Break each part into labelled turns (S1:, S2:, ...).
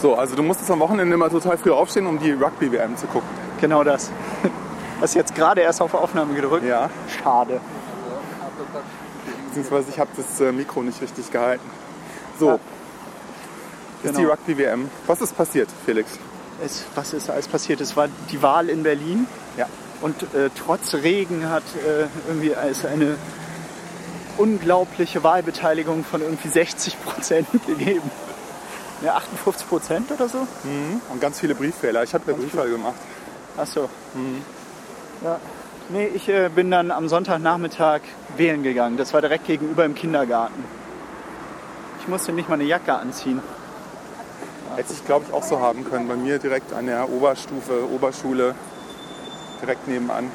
S1: So, also du musstest am Wochenende immer total früh aufstehen, um die Rugby-WM zu gucken.
S2: Genau das. Hast jetzt gerade erst auf Aufnahme gedrückt?
S1: Ja.
S2: Schade.
S1: Beziehungsweise ich habe das äh, Mikro nicht richtig gehalten. So,
S2: Ja.
S1: ist
S2: Genau.
S1: die Rugby-WM. Was ist passiert, Felix?
S2: Es, was ist alles passiert? Es war die Wahl in Berlin
S1: Ja.
S2: und äh, trotz Regen hat äh, irgendwie es eine unglaubliche Wahlbeteiligung von irgendwie 60 Prozent gegeben. Ja, 58 Prozent oder so?
S1: Und ganz viele Brieffehler. Ich habe ja Briefwahl gemacht.
S2: Ach so. Ja. Nee, ich äh, bin dann am Sonntagnachmittag wählen gegangen. Das war direkt gegenüber im Kindergarten. Ich musste nicht mal eine Jacke anziehen.
S1: Hätte ich, glaube ich, auch so haben können. Bei mir direkt an der Oberstufe, Oberschule, direkt nebenan.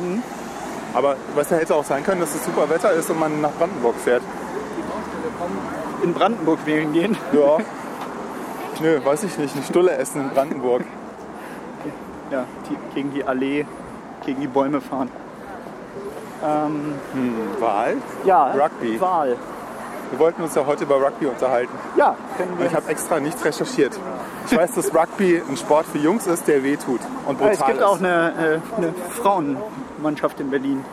S2: Mhm.
S1: Aber was ja hätte auch sein können, dass es super Wetter ist und man nach Brandenburg fährt.
S2: In Brandenburg wählen gehen.
S1: Ja. Nö, weiß ich nicht. Eine Stulle essen in Brandenburg.
S2: Ja, die, gegen die Allee, gegen die Bäume fahren. Ähm,
S1: Wahl?
S2: ja,
S1: Rugby.
S2: Wahl.
S1: Wir wollten uns ja heute über Rugby unterhalten.
S2: Ja, können
S1: Und
S2: wir.
S1: ich habe extra nichts recherchiert. Ich weiß, dass Rugby ein Sport für Jungs ist, der wehtut und
S2: Ja,
S1: brutal
S2: es gibt
S1: ist.
S2: auch eine, äh, eine Frauenmannschaft in Berlin.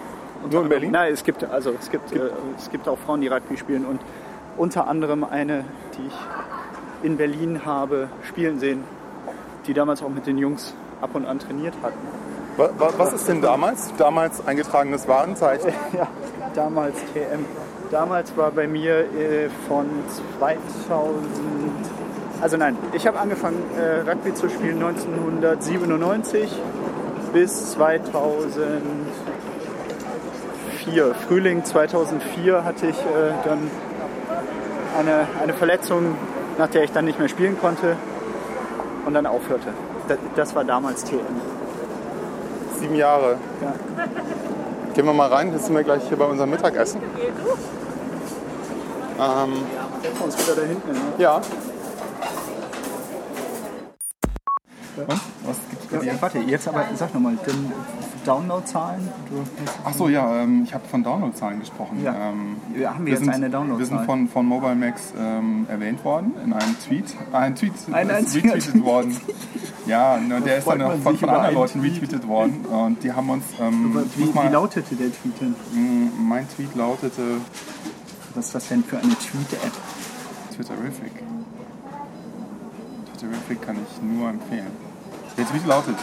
S1: Nur in Berlin?
S2: Nein, es gibt also es gibt, äh, es gibt auch Frauen, die Rugby spielen und unter anderem eine, die ich in Berlin habe spielen sehen, die damals auch mit den Jungs ab und an trainiert hatten.
S1: Wa- wa- Was ist denn damals? Damals eingetragenes Warenzeichen.
S2: Ja, damals TM. Damals war bei mir äh, von 2000. Also nein, ich habe angefangen äh, Rugby zu spielen 1997 bis 2004. Frühling 2004 hatte ich äh, dann eine, eine Verletzung, nach der ich dann nicht mehr spielen konnte und dann aufhörte. Das, das war damals TM.
S1: Sieben Jahre.
S2: Ja.
S1: Gehen wir mal rein, jetzt sind wir gleich hier bei unserem Mittagessen. Ähm,
S2: Uns wieder da hinten. Ne?
S1: ja. Und? Was gibt's bei
S2: Ja,
S1: dir?
S2: warte, jetzt aber sag nochmal, denn Downloadzahlen?
S1: Achso, ja, ähm, ich habe von Downloadzahlen gesprochen.
S2: Ja.
S1: Ähm,
S2: Ja, haben wir
S1: wir
S2: jetzt
S1: sind,
S2: eine Downloadzahl?
S1: Wir sind von, von Mobile Max ähm, erwähnt worden in einem Tweet. Ein Tweet
S2: Ein
S1: ist
S2: einziger
S1: retweetet worden. Ja, ne, der ist dann
S2: man
S1: von, von anderen Leuten
S2: Tweet.
S1: retweetet worden. Und die haben uns. Ähm,
S2: wie,
S1: muss
S2: wie
S1: mal,
S2: lautete der Tweet denn?
S1: mh, mein Tweet lautete
S2: Was ist das denn für eine Tweet-App?
S1: Twitterific. Twitterific kann ich nur empfehlen. Der Tweet lautet,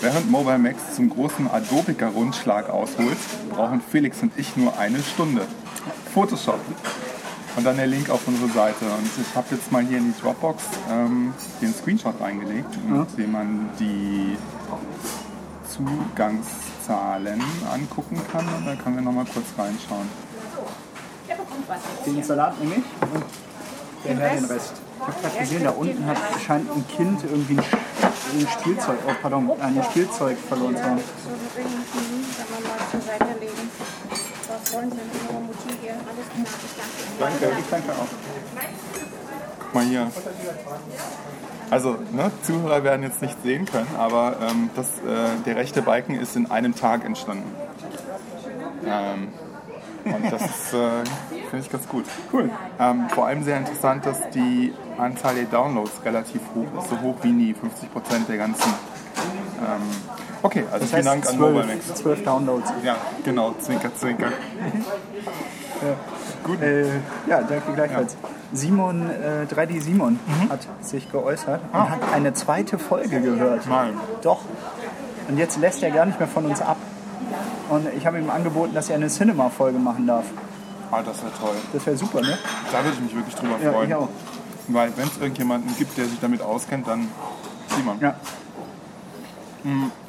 S1: während Mobile Max zum großen Adopica-Rundschlag ausholt, brauchen Felix und ich nur eine Stunde. Photoshop. Und dann der Link auf unsere Seite. Und ich habe jetzt mal hier in die Dropbox ähm, den Screenshot reingelegt, mit dem man die Zugangszahlen angucken kann. Und da können wir nochmal kurz reinschauen.
S2: Den Salat nehme ich und der Herr den Rest. Ich habe gerade gesehen, da unten hat scheint ein Kind irgendwie ein, Sch- ein Spielzeug, oh pardon, ein Spielzeug verloren zu haben.
S3: Danke.
S2: Ich danke auch.
S1: Guck mal hier. Also, ne, Zuhörer werden jetzt nicht sehen können, aber ähm, das, äh, der rechte Balken ist in einem Tag entstanden. Ähm, und das ist, äh, finde ich ganz gut. Cool. Ähm, vor allem sehr interessant, dass die Anzahl der Downloads relativ hoch ist, so hoch wie nie, 50% der ganzen. Ähm, okay, also
S2: Das
S1: vielen Dank an Mobile Max.
S2: zwölf, zwölf Downloads.
S1: Ja, genau, zwinker, zwinker. Gut.
S2: Äh, ja, danke gleichfalls. Simon, äh, 3D Simon
S1: Mhm.
S2: hat sich geäußert und hat eine zweite Folge gehört.
S1: Ah. Nein.
S2: Doch. Und jetzt lässt er gar nicht mehr von uns ab. Und ich habe ihm angeboten, dass er eine Cinema-Folge machen darf.
S1: Ah, das wäre toll.
S2: Das wäre super, ne?
S1: Da würde ich mich wirklich drüber
S2: Ja,
S1: freuen.
S2: ich auch.
S1: Weil wenn es irgendjemanden gibt, der sich damit auskennt, dann Simon.
S2: Ja.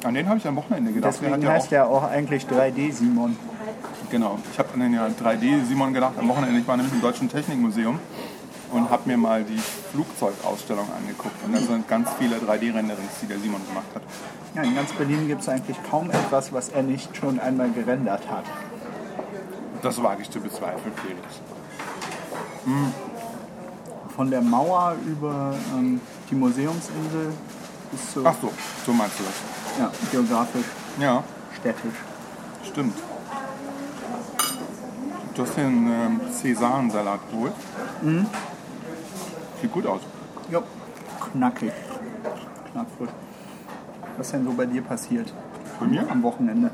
S1: An den habe ich am Wochenende gedacht. Der
S2: Deswegen
S1: hat
S2: heißt
S1: ja
S2: auch eigentlich 3D Simon.
S1: auch, genau. Ich habe an den ja 3D Simon gedacht am Wochenende. Ich war nämlich im Deutschen Technikmuseum und habe mir mal die Flugzeugausstellung angeguckt. Und da sind ganz viele 3D-Renderings, die der Simon gemacht hat.
S2: Ja, in ganz Berlin gibt es eigentlich kaum etwas, was er nicht schon einmal gerendert hat.
S1: Das wage ich zu bezweifeln, Felix.
S2: Von der Mauer über ähm, die Museumsinsel bis zu
S1: Ach so, so meinst du das.
S2: ja, geografisch,
S1: Ja,
S2: städtisch.
S1: stimmt. Du hast den ähm, Cäsarensalat geholt. Sieht gut aus.
S2: Ja. knackig. Knackfrisch. Was ist denn so bei dir passiert
S1: Bei mir?
S2: am Wochenende?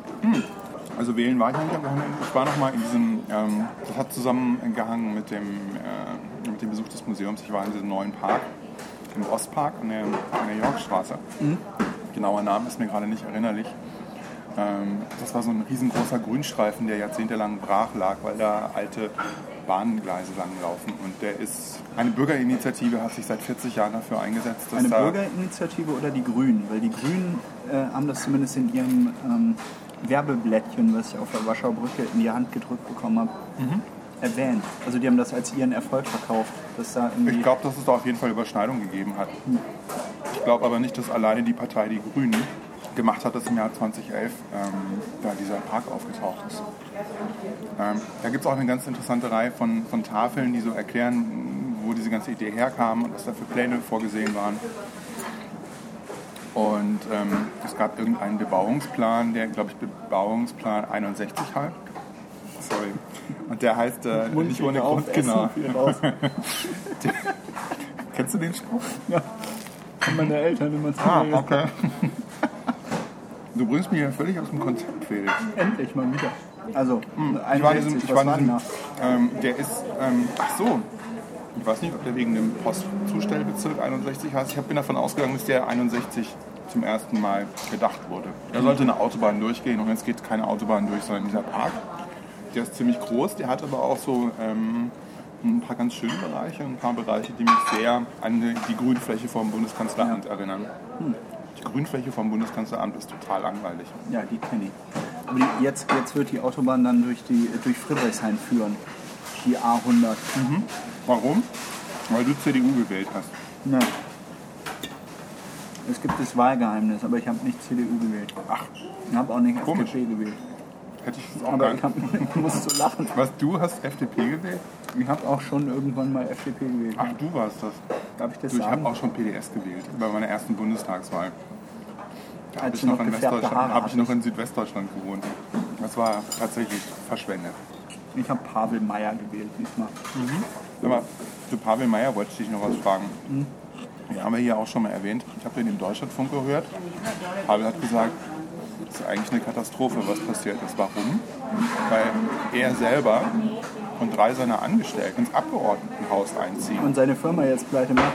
S1: Also wählen war ich nicht Wochenende. Ich war noch mal in diesem, ähm, das hat zusammengehangen mit dem, äh, mit dem Besuch des Museums. Ich war in diesem neuen Park, im Ostpark an der, an der Yorkstraße. Genauer Name ist mir gerade nicht erinnerlich. Ähm, das war so ein riesengroßer Grünstreifen, der jahrzehntelang brach lag, weil da alte Bahngleise langlaufen. Und der ist, eine Bürgerinitiative hat sich seit 40 Jahren dafür eingesetzt, dass
S2: Eine. Bürgerinitiative oder die Grünen? Weil die Grünen äh, haben das zumindest in ihrem ähm, Werbeblättchen, was ich auf der Warschauer Brücke in die Hand gedrückt bekommen habe,
S1: Mhm.
S2: erwähnt. Also die haben das als ihren Erfolg verkauft. Dass da irgendwie
S1: Ich glaube, dass es da auf jeden Fall Überschneidungen gegeben hat. Ich glaube aber nicht, dass alleine die Partei Die Grünen gemacht hat, dass im Jahr 2011 ähm, da dieser Park aufgetaucht ist. Ähm, da gibt es auch eine ganz interessante Reihe von, von Tafeln, die so erklären, wo diese ganze Idee herkam und was da für Pläne vorgesehen waren. Und ähm, es gab irgendeinen Bebauungsplan, der, glaube ich, Bebauungsplan 61 heißt. Sorry. Und der heißt äh, nicht ohne Grund, genau. Kennst du den Spruch?
S2: ja. Haben meine Eltern immer zu
S1: Ah, okay. Du bringst mich ja völlig aus dem Konzept, Felix.
S2: Endlich mal wieder. Also,
S1: Ich war in
S2: 61,
S1: diesem, ich war in diesem ähm, der ist, ähm, ach so, ich weiß nicht, ob der wegen dem Postzustellbezirk 61 heißt. Ich bin davon ausgegangen, dass der 61 zum ersten Mal gedacht wurde. Da sollte eine Autobahn durchgehen und jetzt geht keine Autobahn durch, sondern dieser Park. Der ist ziemlich groß, der hat aber auch so ähm, ein paar ganz schöne Bereiche, ein paar Bereiche, die mich sehr an die, Grünfläche vom Bundeskanzleramt erinnern. Die Grünfläche vom Bundeskanzleramt ist total langweilig.
S2: Ja, die kenne ich. Aber die, jetzt, jetzt wird die Autobahn dann durch, die, durch Friedrichshain führen. Die A100.
S1: Warum? Weil du CDU gewählt hast.
S2: Ja. Es gibt das Wahlgeheimnis, aber ich habe nicht CDU gewählt.
S1: Ach,
S2: Ich habe auch nicht
S1: Komisch.
S2: FDP gewählt.
S1: hätte ich auch
S2: Aber ich,
S1: nicht.
S2: hab, ich muss so lachen.
S1: Was, du hast FDP gewählt?
S2: Ich habe auch schon irgendwann mal FDP gewählt.
S1: Ach, du warst das.
S2: Darf ich das
S1: Du, ich
S2: sagen?
S1: habe auch schon PDS gewählt, bei meiner ersten Bundestagswahl. Da habe ich, noch in hab ich noch in Südwestdeutschland gewohnt. Das war tatsächlich verschwendet.
S2: Ich habe Pavel Meyer gewählt diesmal.
S1: Aber zu Pavel Meyer wollte ich dich noch was fragen.
S2: Mhm.
S1: Wir haben ja hier auch schon mal erwähnt, ich habe den im Deutschlandfunk gehört. Pavel hat gesagt, es ist eigentlich eine Katastrophe, was passiert ist. Warum? Weil er selber und drei seiner Angestellten ins Abgeordnetenhaus einziehen.
S2: Und seine Firma jetzt pleite macht.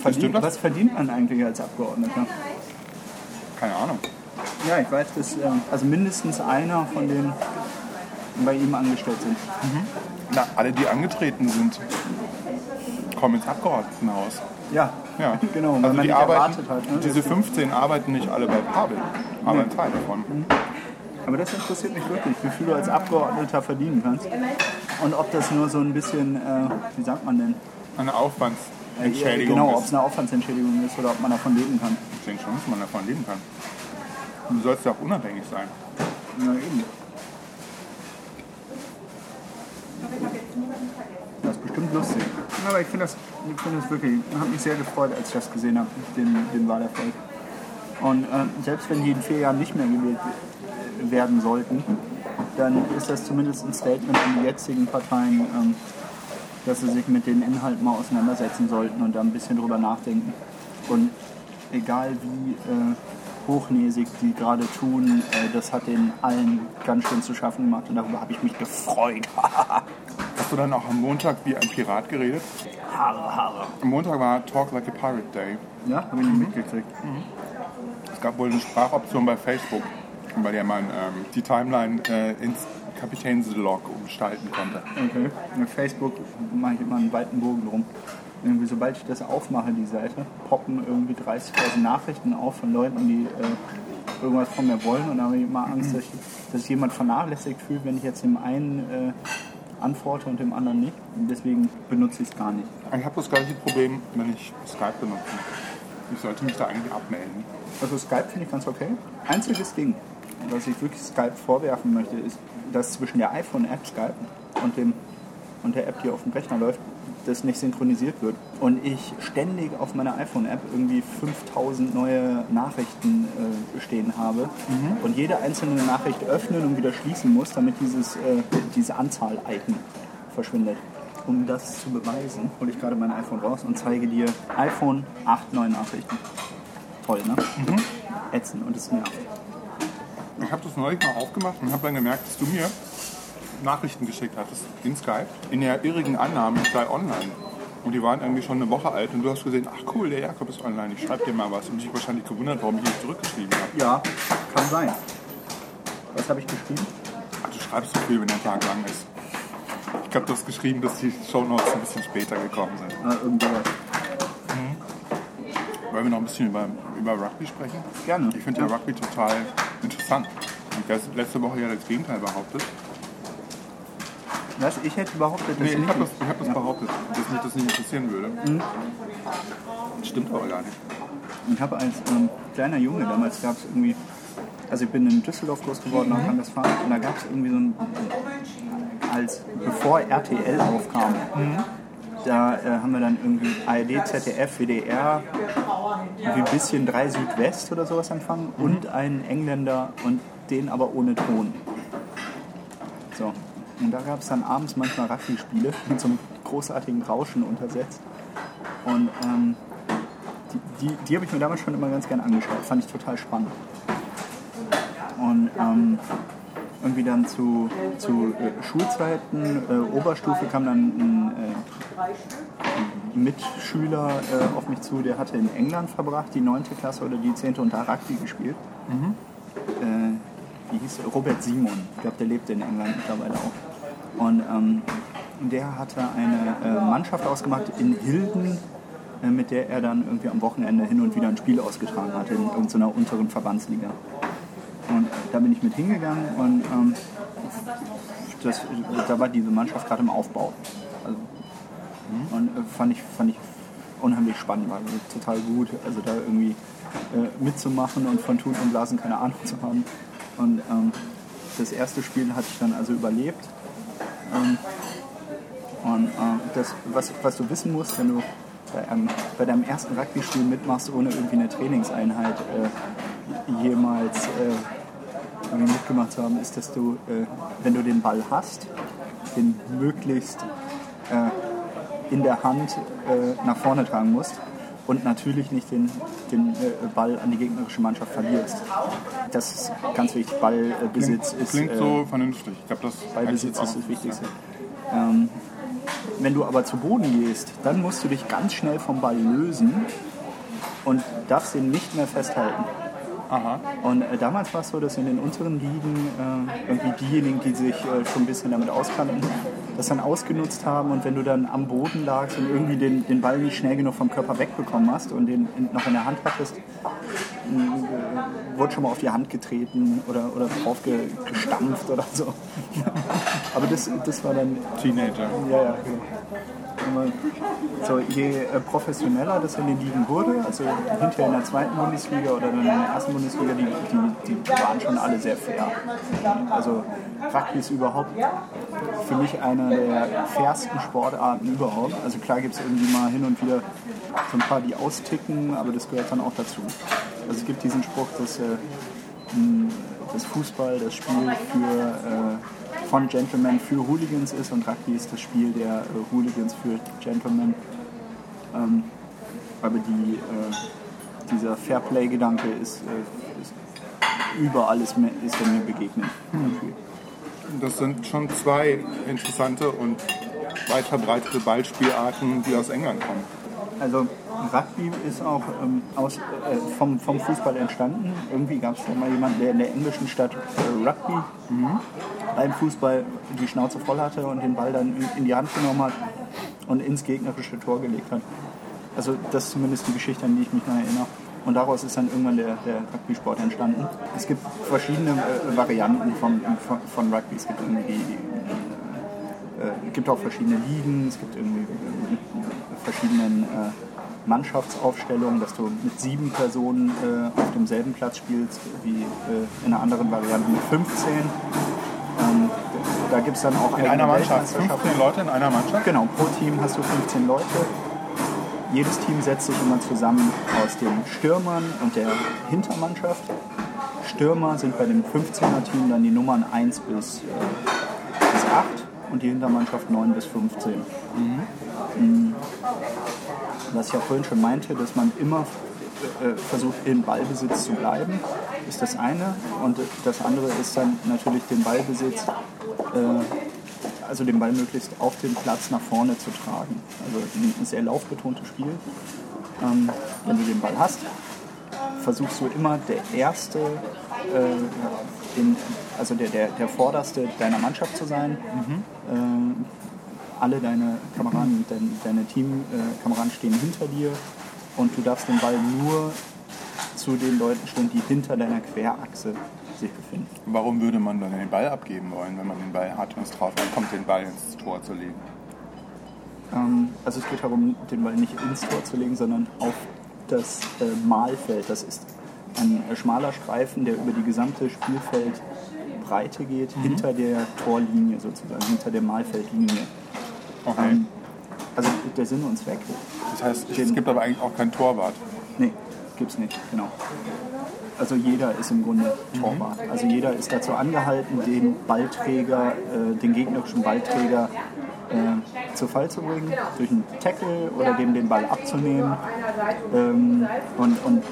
S2: Verdient,
S1: Stimmt das?
S2: was verdient man eigentlich als Abgeordneter?
S1: Keine Ahnung.
S2: Ja, ich weiß, dass ähm, also mindestens einer von denen bei ihm angestellt sind.
S1: Na, alle, die angetreten sind, kommen ins Abgeordnetenhaus.
S2: Ja,
S1: Ja,
S2: genau,
S1: Also
S2: man
S1: die arbeiten,
S2: hat. Ne?
S1: diese 15 arbeiten nicht alle bei Pavel, aber ein Teil davon.
S2: Aber das interessiert mich wirklich, wie viel du als Abgeordneter verdienen kannst. Und ob das nur so ein bisschen, äh, wie sagt man denn?
S1: Eine Aufwandsentschädigung
S2: Genau, ob es eine Aufwandsentschädigung ist oder ob man davon leben kann.
S1: Ich denke schon, dass man davon leben kann. Du sollst ja auch unabhängig sein.
S2: Na eben. Das ist bestimmt lustig. Aber ich finde das, ich finde das wirklich, ich habe mich sehr gefreut, als ich das gesehen habe, den, den Wahlerfolg. Und äh, selbst wenn die in vier Jahren nicht mehr gewählt werden sollten, dann ist das zumindest ein Statement an die jetzigen Parteien, ähm, dass sie sich mit den Inhalten mal auseinandersetzen sollten und da ein bisschen drüber nachdenken. Und egal wie äh, hochnäsig die gerade tun, äh, das hat den allen ganz schön zu schaffen gemacht und darüber habe ich mich gefreut.
S1: Hast du dann auch am Montag wie ein Pirat geredet?
S2: Haare, Haare.
S1: Am Montag war Talk Like a Pirate Day.
S2: Ja, habe ich nicht mitgekriegt.
S1: Es gab wohl eine Sprachoption bei Facebook, bei der man ähm, die Timeline äh, ins Kapitänslog umgestalten konnte.
S2: Okay. Mit Facebook mache ich immer einen weiten Bogen drum. Irgendwie, sobald ich das aufmache, die Seite, poppen irgendwie 30.000 Nachrichten auf von Leuten, die äh, irgendwas von mir wollen. Und da habe ich immer Angst, dass, ich, dass jemand vernachlässigt fühlt, wenn ich jetzt dem einen äh, antworte und dem anderen nicht. Und deswegen benutze ich es gar nicht.
S1: Ich habe das gleiche Problem, wenn ich Skype benutze. Ich sollte mich da eigentlich abmelden.
S2: Also Skype finde ich ganz okay. Einziges Ding, was ich wirklich Skype vorwerfen möchte, ist, dass zwischen der iPhone-App Skype und, dem, der App, die auf dem Rechner läuft, das nicht synchronisiert wird. Und ich ständig auf meiner iPhone-App irgendwie 5000 neue Nachrichten äh, stehen habe und jede einzelne Nachricht öffnen und wieder schließen muss, damit dieses, äh, diese Anzahl Icon verschwindet. um das zu beweisen, hole ich gerade mein iPhone raus und zeige dir iPhone 8 neue Nachrichten. Toll, ne? Ätzend und es nervt.
S1: Ich habe das neulich mal aufgemacht und habe dann gemerkt, dass du mir Nachrichten geschickt hattest in Skype, in der irrigen Annahme, ich sei online. Und die waren irgendwie schon eine Woche alt und du hast gesehen, ach cool, der Jakob ist online, ich schreibe dir mal was. Und dich wahrscheinlich gewundert, warum ich nicht zurückgeschrieben habe.
S2: Ja, kann sein. Was habe ich geschrieben?
S1: Ach, du schreibst so viel, wenn der Tag lang ist. Ich glaube, du hast geschrieben, dass die Shownotes ein bisschen später gekommen sind.
S2: Ah, irgendwas.
S1: Wollen wir noch ein bisschen über, über Rugby sprechen?
S2: Gerne.
S1: Ich finde
S2: Ja.
S1: ja Rugby total interessant. Und ist letzte Woche ja das Gegenteil behauptet.
S2: Was? Ich hätte behauptet, dass
S1: Nee, ich habe das,
S2: nicht...
S1: ich hab das behauptet, dass mich das nicht interessieren würde.
S2: Mhm.
S1: Stimmt aber gar nicht.
S2: Ich habe als ähm, kleiner Junge, damals gab es irgendwie, also ich bin in Düsseldorf groß geworden, nach Rheinland-Pfalz, und da gab es irgendwie so ein, als bevor RTL aufkam, da äh, haben wir dann irgendwie ARD, ZDF, WDR, irgendwie ein bisschen 3 Südwest oder sowas empfangen und einen Engländer und den aber ohne Ton. So. Und da gab es dann abends manchmal Rugby-Spiele mit so einem großartigen Rauschen untersetzt. Und ähm, die, die, die habe ich mir damals schon immer ganz gern angeschaut. Fand ich total spannend. Und ähm, irgendwie dann zu, zu äh, Schulzeiten, äh, Oberstufe kam dann ein, äh, ein Mitschüler äh, auf mich zu, der hatte in England verbracht, die 9. Klasse oder die 10. und da Rugby gespielt. Äh, wie hieß er? Robert Simon. Ich glaube, der lebt in England mittlerweile auch. Und ähm, der hatte eine äh, Mannschaft ausgemacht in Hilden, äh, mit der er dann irgendwie am Wochenende hin und wieder ein Spiel ausgetragen hatte in irgendeiner unteren Verbandsliga. Und äh, da bin ich mit hingegangen und ähm, das, da war diese Mannschaft gerade im Aufbau. Also, und äh, fand, ich, fand ich unheimlich spannend, war total gut. Also da irgendwie äh, mitzumachen und von Tun und Blasen keine Ahnung zu haben. Und ähm, das erste Spiel hatte ich dann also überlebt. Ähm, und äh, das, was, was du wissen musst, wenn du bei, einem, bei deinem ersten Rugby-Spiel mitmachst, ohne irgendwie eine Trainingseinheit äh, jemals äh, mitgemacht zu haben, ist, dass du, äh, wenn du den Ball hast, den möglichst äh, in der Hand äh, nach vorne tragen musst und natürlich nicht den, den äh, Ball an die gegnerische Mannschaft verlierst. Das ist ganz wichtig. Ballbesitz
S1: Klingt,
S2: ist.
S1: klingt
S2: äh,
S1: so vernünftig. Ich glaube, das
S2: Ballbesitz ist das Wichtigste. Ähm, wenn du aber zu Boden gehst, dann musst du dich ganz schnell vom Ball lösen und darfst ihn nicht mehr festhalten.
S1: Aha.
S2: Und äh, damals war es so, dass in den unteren Ligen äh, irgendwie diejenigen, die sich äh, schon ein bisschen damit auskannten, das dann ausgenutzt haben. Und wenn du dann am Boden lagst und irgendwie den, den Ball nicht schnell genug vom Körper wegbekommen hast und den in, noch in der Hand hattest, äh, wurde schon mal auf die Hand getreten oder, oder drauf ge, gestampft oder so. Aber das, das war dann
S1: Teenager.
S2: ja, ja, genau. Aber So, je äh, professioneller das in den Ligen wurde, also hinterher in der zweiten Bundesliga oder dann in der ersten Bundesliga, die, die, die waren schon alle sehr fair. Also Rugby ist überhaupt für mich eine der fairsten Sportarten überhaupt. Also klar gibt es irgendwie mal hin und wieder so ein paar, die austicken, aber das gehört dann auch dazu. Also es gibt diesen Spruch, dass äh, das Fußball das Spiel für, äh, von Gentlemen für Hooligans ist und Rugby ist das Spiel der äh, Hooligans für Gentlemen. Ähm, aber die, äh, dieser Fairplay-Gedanke ist, äh, ist überall ist, mir, ist er mir begegnet.
S1: Das sind schon zwei interessante und weit verbreitete Ballspielarten, die aus England kommen.
S2: Also Rugby ist auch ähm, aus, äh, vom, vom Fußball entstanden. Irgendwie gab es da mal jemanden, der in der englischen Stadt äh, Rugby beim Fußball die Schnauze voll hatte und den Ball dann in, die Hand genommen hat und ins gegnerische Tor gelegt hat. Also das ist zumindest die Geschichte, an die ich mich noch erinnere. Und daraus ist dann irgendwann der, der Rugby-Sport entstanden. Es gibt verschiedene äh, Varianten von, von, von Rugby. Es gibt irgendwie äh, es gibt auch verschiedene Ligen, es gibt irgendwie äh, mit verschiedenen äh, Mannschaftsaufstellungen, dass du mit sieben Personen äh, auf demselben Platz spielst, wie äh, in einer anderen Variante mit 15. Da gibt es dann auch
S1: In einer Mannschaft,
S2: Weltmeisterschaften.
S1: 15 Leute in einer Mannschaft?
S2: Genau, pro Team hast du 15 Leute. Jedes Team setzt sich immer zusammen aus den Stürmern und der Hintermannschaft. Stürmer sind bei dem 15er-Team dann die Nummern 1 bis, äh, bis 8 und die Hintermannschaft 9 bis 15. Mhm. Was ich ja vorhin schon meinte, dass man immer versucht, in Ballbesitz zu bleiben, ist das eine. Und das andere ist dann natürlich den Ballbesitz, äh, also den Ball möglichst auf den Platz nach vorne zu tragen. Also ein sehr laufbetontes Spiel. Ähm, wenn du den Ball hast, versuchst du immer der Erste, äh, den, also der, der, der Vorderste deiner Mannschaft zu sein. Ähm, alle deine Kameraden, deine, deine Teamkameraden stehen hinter dir und du darfst den Ball nur zu den Leuten stellen, die hinter deiner Querachse sich befinden.
S1: Warum würde man dann den Ball abgeben wollen, wenn man den Ball hat und es drauf ankommt, den Ball ins Tor zu legen?
S2: Ähm, also es geht darum, den Ball nicht ins Tor zu legen, sondern auf das äh, Mahlfeld. Das ist ein äh, schmaler Streifen, der über die gesamte Spielfeldbreite geht, hinter der Torlinie sozusagen, hinter der Mahlfeldlinie.
S1: Okay.
S2: Ähm, also der Sinn und Zweck.
S1: Das heißt, es gibt aber eigentlich auch keinen Torwart.
S2: Nee, gibt's nicht, genau. Also jeder ist im Grunde Torwart. Also jeder ist dazu angehalten, den Ballträger, äh, den gegnerischen Ballträger äh, zu Fall zu bringen, durch einen Tackle oder dem den Ball abzunehmen ähm, und, und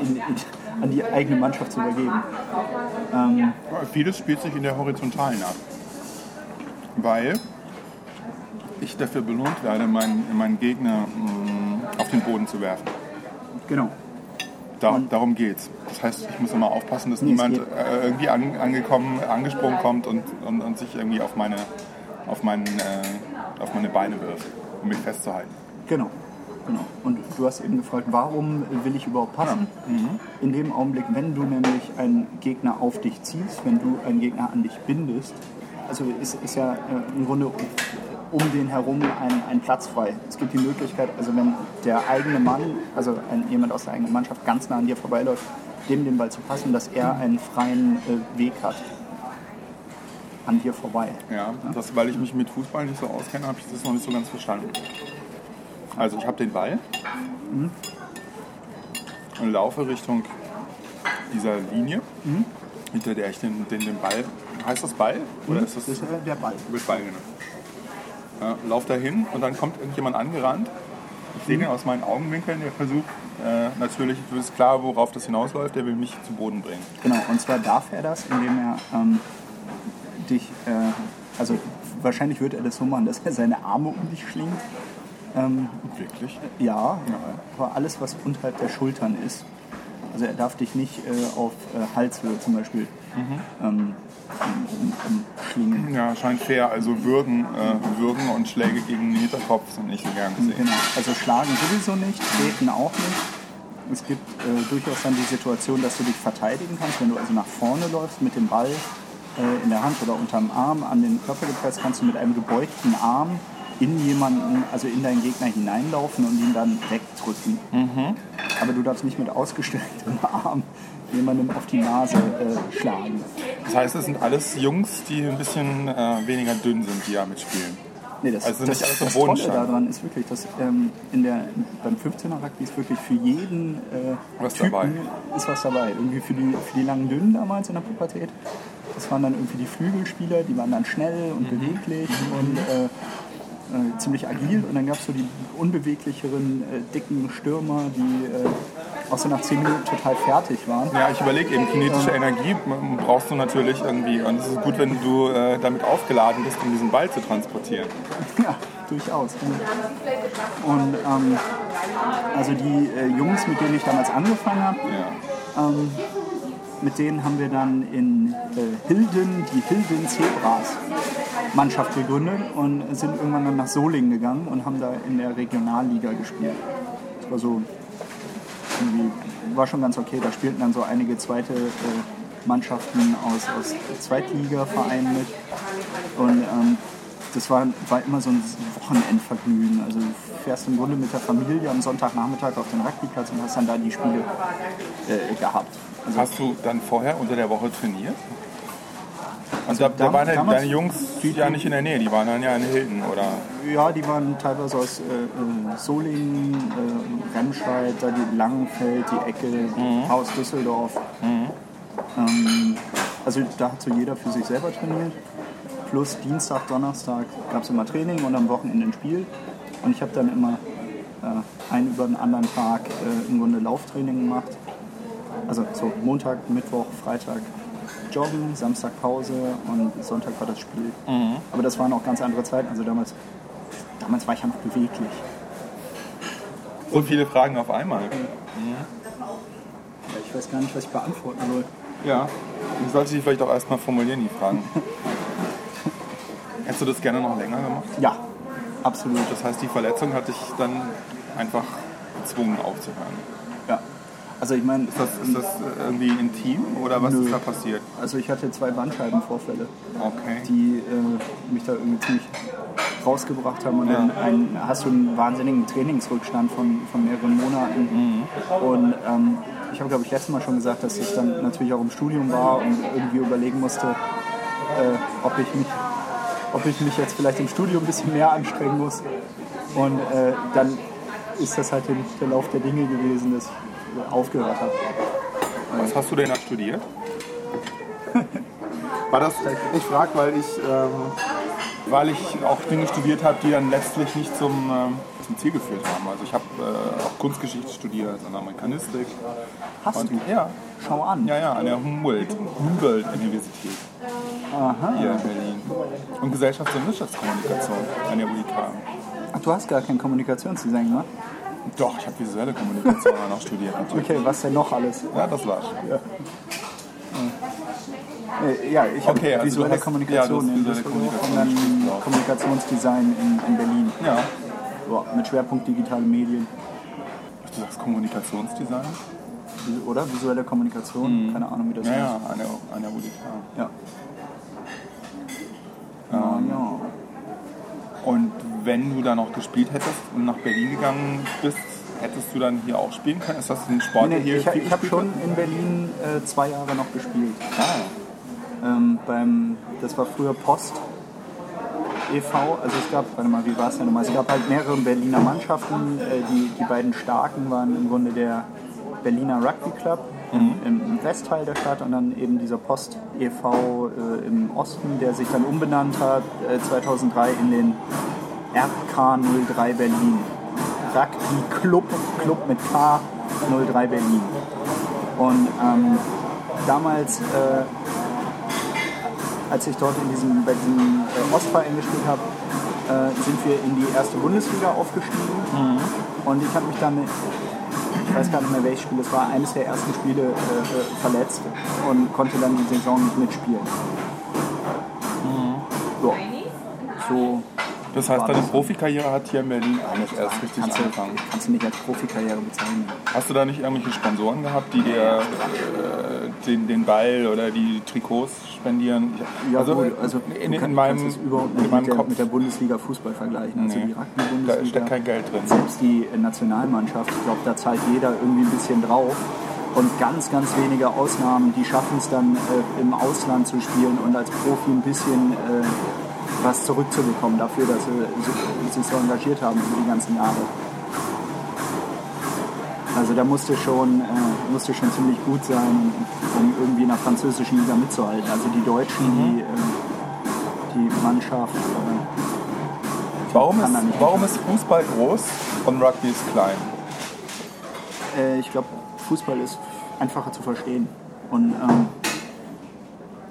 S2: in, in, an die eigene Mannschaft zu übergeben. Ähm,
S1: Vieles spielt sich in der Horizontalen ab. Weil ich dafür belohnt werde, meinen, meinen Gegner mh, auf den Boden zu werfen.
S2: genau.
S1: Da, darum geht's. Das heißt, ich muss immer aufpassen, dass
S2: Nee,
S1: niemand äh, irgendwie an, angekommen, angesprungen kommt und, und, und sich irgendwie auf meine, auf, meinen, äh, auf meine Beine wirft, um mich festzuhalten.
S2: Genau. Genau. Und du hast eben gefragt, warum will ich überhaupt passen? In dem Augenblick, wenn du nämlich einen Gegner auf dich ziehst, wenn du einen Gegner an dich bindest, also ist, ist ja äh, im Grunde um den herum ein, ein Platz frei. Es gibt die Möglichkeit, also wenn der eigene Mann, also ein, jemand aus der eigenen Mannschaft ganz nah an dir vorbeiläuft, dem den Ball zu passen, dass er einen freien äh, Weg hat an dir vorbei.
S1: Ja, das, weil ich mich mit Fußball nicht so auskenne, habe ich das noch nicht so ganz verstanden. Also ich habe den Ball und laufe Richtung dieser Linie, hinter der ich den, den, den Ball. Heißt das Ball? Oder ist das,
S2: Das ist der Ball.
S1: Mit Ball, genau. Ja, lauf dahin und dann kommt irgendjemand angerannt. Ich sehe den aus meinen Augenwinkeln, der versucht, äh, natürlich ist klar, worauf das hinausläuft, der will mich zu Boden bringen.
S2: Genau, und zwar darf er das, indem er ähm, dich, äh, also wahrscheinlich wird er das so machen, dass er seine Arme um dich schlingt. Ähm,
S1: Wirklich?
S2: ja, aber alles, was unterhalb der Schultern ist. Also er darf dich nicht äh, auf äh, Halshöhe zum Beispiel ähm, um, umschlingen.
S1: Ja, scheint fair. Also Würgen, äh, Würgen und Schläge gegen den Hinterkopf sind nicht so gern gesehen.
S2: Genau, also schlagen sowieso nicht, treten auch nicht. Es gibt äh, durchaus dann die Situation, dass du dich verteidigen kannst, wenn du also nach vorne läufst mit dem Ball äh, in der Hand oder unterm Arm an den Körper gepresst, kannst du mit einem gebeugten Arm in jemanden, also in deinen Gegner hineinlaufen und ihn dann wegdrücken. Aber du darfst nicht mit ausgestrecktem Arm jemandem auf die Nase äh, schlagen.
S1: Das heißt, es sind alles Jungs, die ein bisschen äh, weniger dünn sind, die da mitspielen.
S2: Nee, das,
S1: Also
S2: das,
S1: nicht alles am
S2: das
S1: Boden
S2: Tolle daran ist wirklich, dass ähm, in der, beim 15er Rugby ist wirklich für jeden äh,
S1: Was
S2: Typen
S1: dabei.
S2: ist was dabei. Irgendwie für die, für die langen Dünnen damals in der Pubertät. Das waren dann irgendwie die Flügelspieler, die waren dann schnell und
S1: Mhm.
S2: beweglich und äh, äh, ziemlich agil. Und dann gab es so die unbeweglicheren, äh, dicken Stürmer, die äh, auch so nach 10 Minuten total fertig waren.
S1: Ja, ich überlege eben, kinetische Energie m- brauchst du natürlich irgendwie. Und es ist gut, wenn du äh, damit aufgeladen bist, um diesen Ball zu transportieren.
S2: Ja, durchaus. Und ähm, also die äh, Jungs, mit denen ich damals angefangen habe,
S1: Ja.
S2: ähm, mit denen haben wir dann in äh, Hilden die Hilden Zebras Mannschaft gegründet und sind irgendwann dann nach Solingen gegangen und haben da in der Regionalliga gespielt. Das war so irgendwie, war schon ganz okay. Da spielten dann so einige zweite äh, Mannschaften aus, aus Zweitligavereinen mit. Und ähm, das war, war immer so ein Wochenendvergnügen. Also du fährst im Grunde mit der Familie am Sonntagnachmittag auf den Rugbyplatz und hast dann da die Spiele äh, gehabt. Also
S1: Hast du dann vorher unter der Woche trainiert? Und da, da
S2: dam-
S1: waren
S2: damals-
S1: deine Jungs ja nicht in der Nähe, die waren dann ja in Hilden, oder?
S2: Ja, die waren teilweise aus äh, äh, Solingen, äh, Remscheid, da die Langenfeld, die Ecke, Haus Düsseldorf. Ähm, also da hat so jeder für sich selber trainiert. plus Dienstag, Donnerstag gab es immer Training und am Wochenende ein Spiel. Und ich habe dann immer äh, einen über den anderen Tag äh, im Grunde Lauftraining gemacht. Also so Montag, Mittwoch, Freitag Joggen, Samstag Pause und Sonntag war das Spiel. Aber das waren auch ganz andere Zeiten. Also damals, damals war ich ja noch beweglich.
S1: So viele Fragen auf einmal.
S2: Ja, ich weiß gar nicht, was ich beantworten soll.
S1: Ja. Ich sollte dich vielleicht auch erstmal formulieren, die Fragen. Hättest du das gerne noch länger gemacht?
S2: Ja, absolut.
S1: Das heißt, die Verletzung hat dich dann einfach gezwungen aufzuhören.
S2: Also ich meine,
S1: Ist das, ist das irgendwie intim oder was
S2: Nö.
S1: ist da passiert?
S2: also ich hatte zwei Bandscheibenvorfälle,
S1: Okay.
S2: die äh, mich da irgendwie ziemlich rausgebracht haben. Und dann
S1: Ja.
S2: ein, hast du einen wahnsinnigen Trainingsrückstand von, von mehreren Monaten. Und ähm, ich habe, glaube ich, letztes Mal schon gesagt, dass ich dann natürlich auch im Studium war und irgendwie überlegen musste, äh, ob, ich mich, ob ich mich jetzt vielleicht im Studium ein bisschen mehr anstrengen muss. Und äh, dann ist das halt der, Lauf der Dinge gewesen, dass aufgehört habe.
S1: Was hast du denn da studiert? War das, ich frage, weil ich, ähm, weil ich auch Dinge studiert habe, die dann letztlich nicht zum, ähm, zum Ziel geführt haben. Also ich habe äh, auch Kunstgeschichte studiert und Amerikanistik.
S2: Hast
S1: Und,
S2: du?
S1: ja,
S2: Schau an.
S1: ja, ja, an der Humboldt, Humboldt-Universität
S2: Aha.
S1: hier in Berlin. Und Gesellschafts- und Wirtschaftskommunikation an der UIK.
S2: Ach, du hast gar kein Kommunikationsdesign gemacht?
S1: Doch, ich habe visuelle Kommunikation auch noch studiert. natürlich.
S2: Okay, was denn noch alles?
S1: Ja, das war's.
S2: Äh, ja, ich habe
S1: Okay, also
S2: visuelle
S1: hast-
S2: Kommunikation
S1: ja,
S2: in Düsseldorf und dann Kommunikationsdesign in, in Berlin.
S1: Ja.
S2: Ja, mit Schwerpunkt digitale Medien.
S1: Du sagst Kommunikationsdesign?
S2: Oder visuelle Kommunikation, keine Ahnung, wie das
S1: Ja,
S2: heißt.
S1: ja, an der, an der UIK.
S2: Ja. Ja, ja.
S1: Und wenn du da noch gespielt hättest und nach Berlin gegangen bist, hättest du dann hier auch spielen können? Ist das ein Sport, der
S2: Nee,
S1: hier
S2: ich ich habe schon in Berlin äh, zwei Jahre noch gespielt.
S1: Ah,
S2: Ähm, beim, das war früher Post e.V. Also es gab, warte mal, wie war es denn nochmal? Es gab halt mehrere Berliner Mannschaften. Äh, die, die beiden starken waren im Grunde der Berliner Rugby Club im, im Westteil der Stadt und dann eben dieser Post e.V. Äh, im Osten, der sich dann umbenannt hat äh, 2003 in den RK 03 Berlin. Rugby Club, Club mit K 03 Berlin. Und ähm, damals äh, als ich dort in diesem, bei diesem äh, Ostverein gespielt habe, äh, sind wir in die erste Bundesliga aufgestiegen. Und ich habe mich dann, ich weiß gar nicht mehr welches Spiel, es war eines der ersten Spiele äh, äh, verletzt und konnte dann die Saison nicht mitspielen. Ja. So
S1: das heißt, deine Profikarriere hat hier in Berlin eigentlich erst richtig
S2: kannst du,
S1: angefangen.
S2: kannst du nicht als Profikarriere bezeichnen.
S1: Hast du da nicht irgendwelche Sponsoren gehabt, die dir äh, den, den Ball oder die Trikots spendieren?
S2: Ja,
S1: also,
S2: gut, also
S1: in,
S2: du kann,
S1: in meinem,
S2: überhaupt
S1: in
S2: nicht
S1: meinem
S2: mit der,
S1: Kopf
S2: mit der Bundesliga Fußball vergleichen. Also
S1: Nee.
S2: die
S1: da
S2: Rugby-Bundesliga.
S1: steckt kein Geld drin.
S2: selbst die Nationalmannschaft, ich glaube, da zahlt jeder irgendwie ein bisschen drauf. Und ganz, ganz wenige Ausnahmen, die schaffen es dann äh, im Ausland zu spielen und als Profi ein bisschen äh, was zurückzubekommen dafür, dass sie si- sich so engagiert haben über die ganzen Jahre. Also da musste schon, äh, musste schon ziemlich gut sein, um irgendwie in der französischen Liga mitzuhalten. Also die Deutschen, die, äh, die Mannschaft, äh,
S1: Warum ist, warum ist Fußball groß und Rugby ist klein?
S2: Äh, ich glaube, Fußball ist einfacher zu verstehen. Und ähm,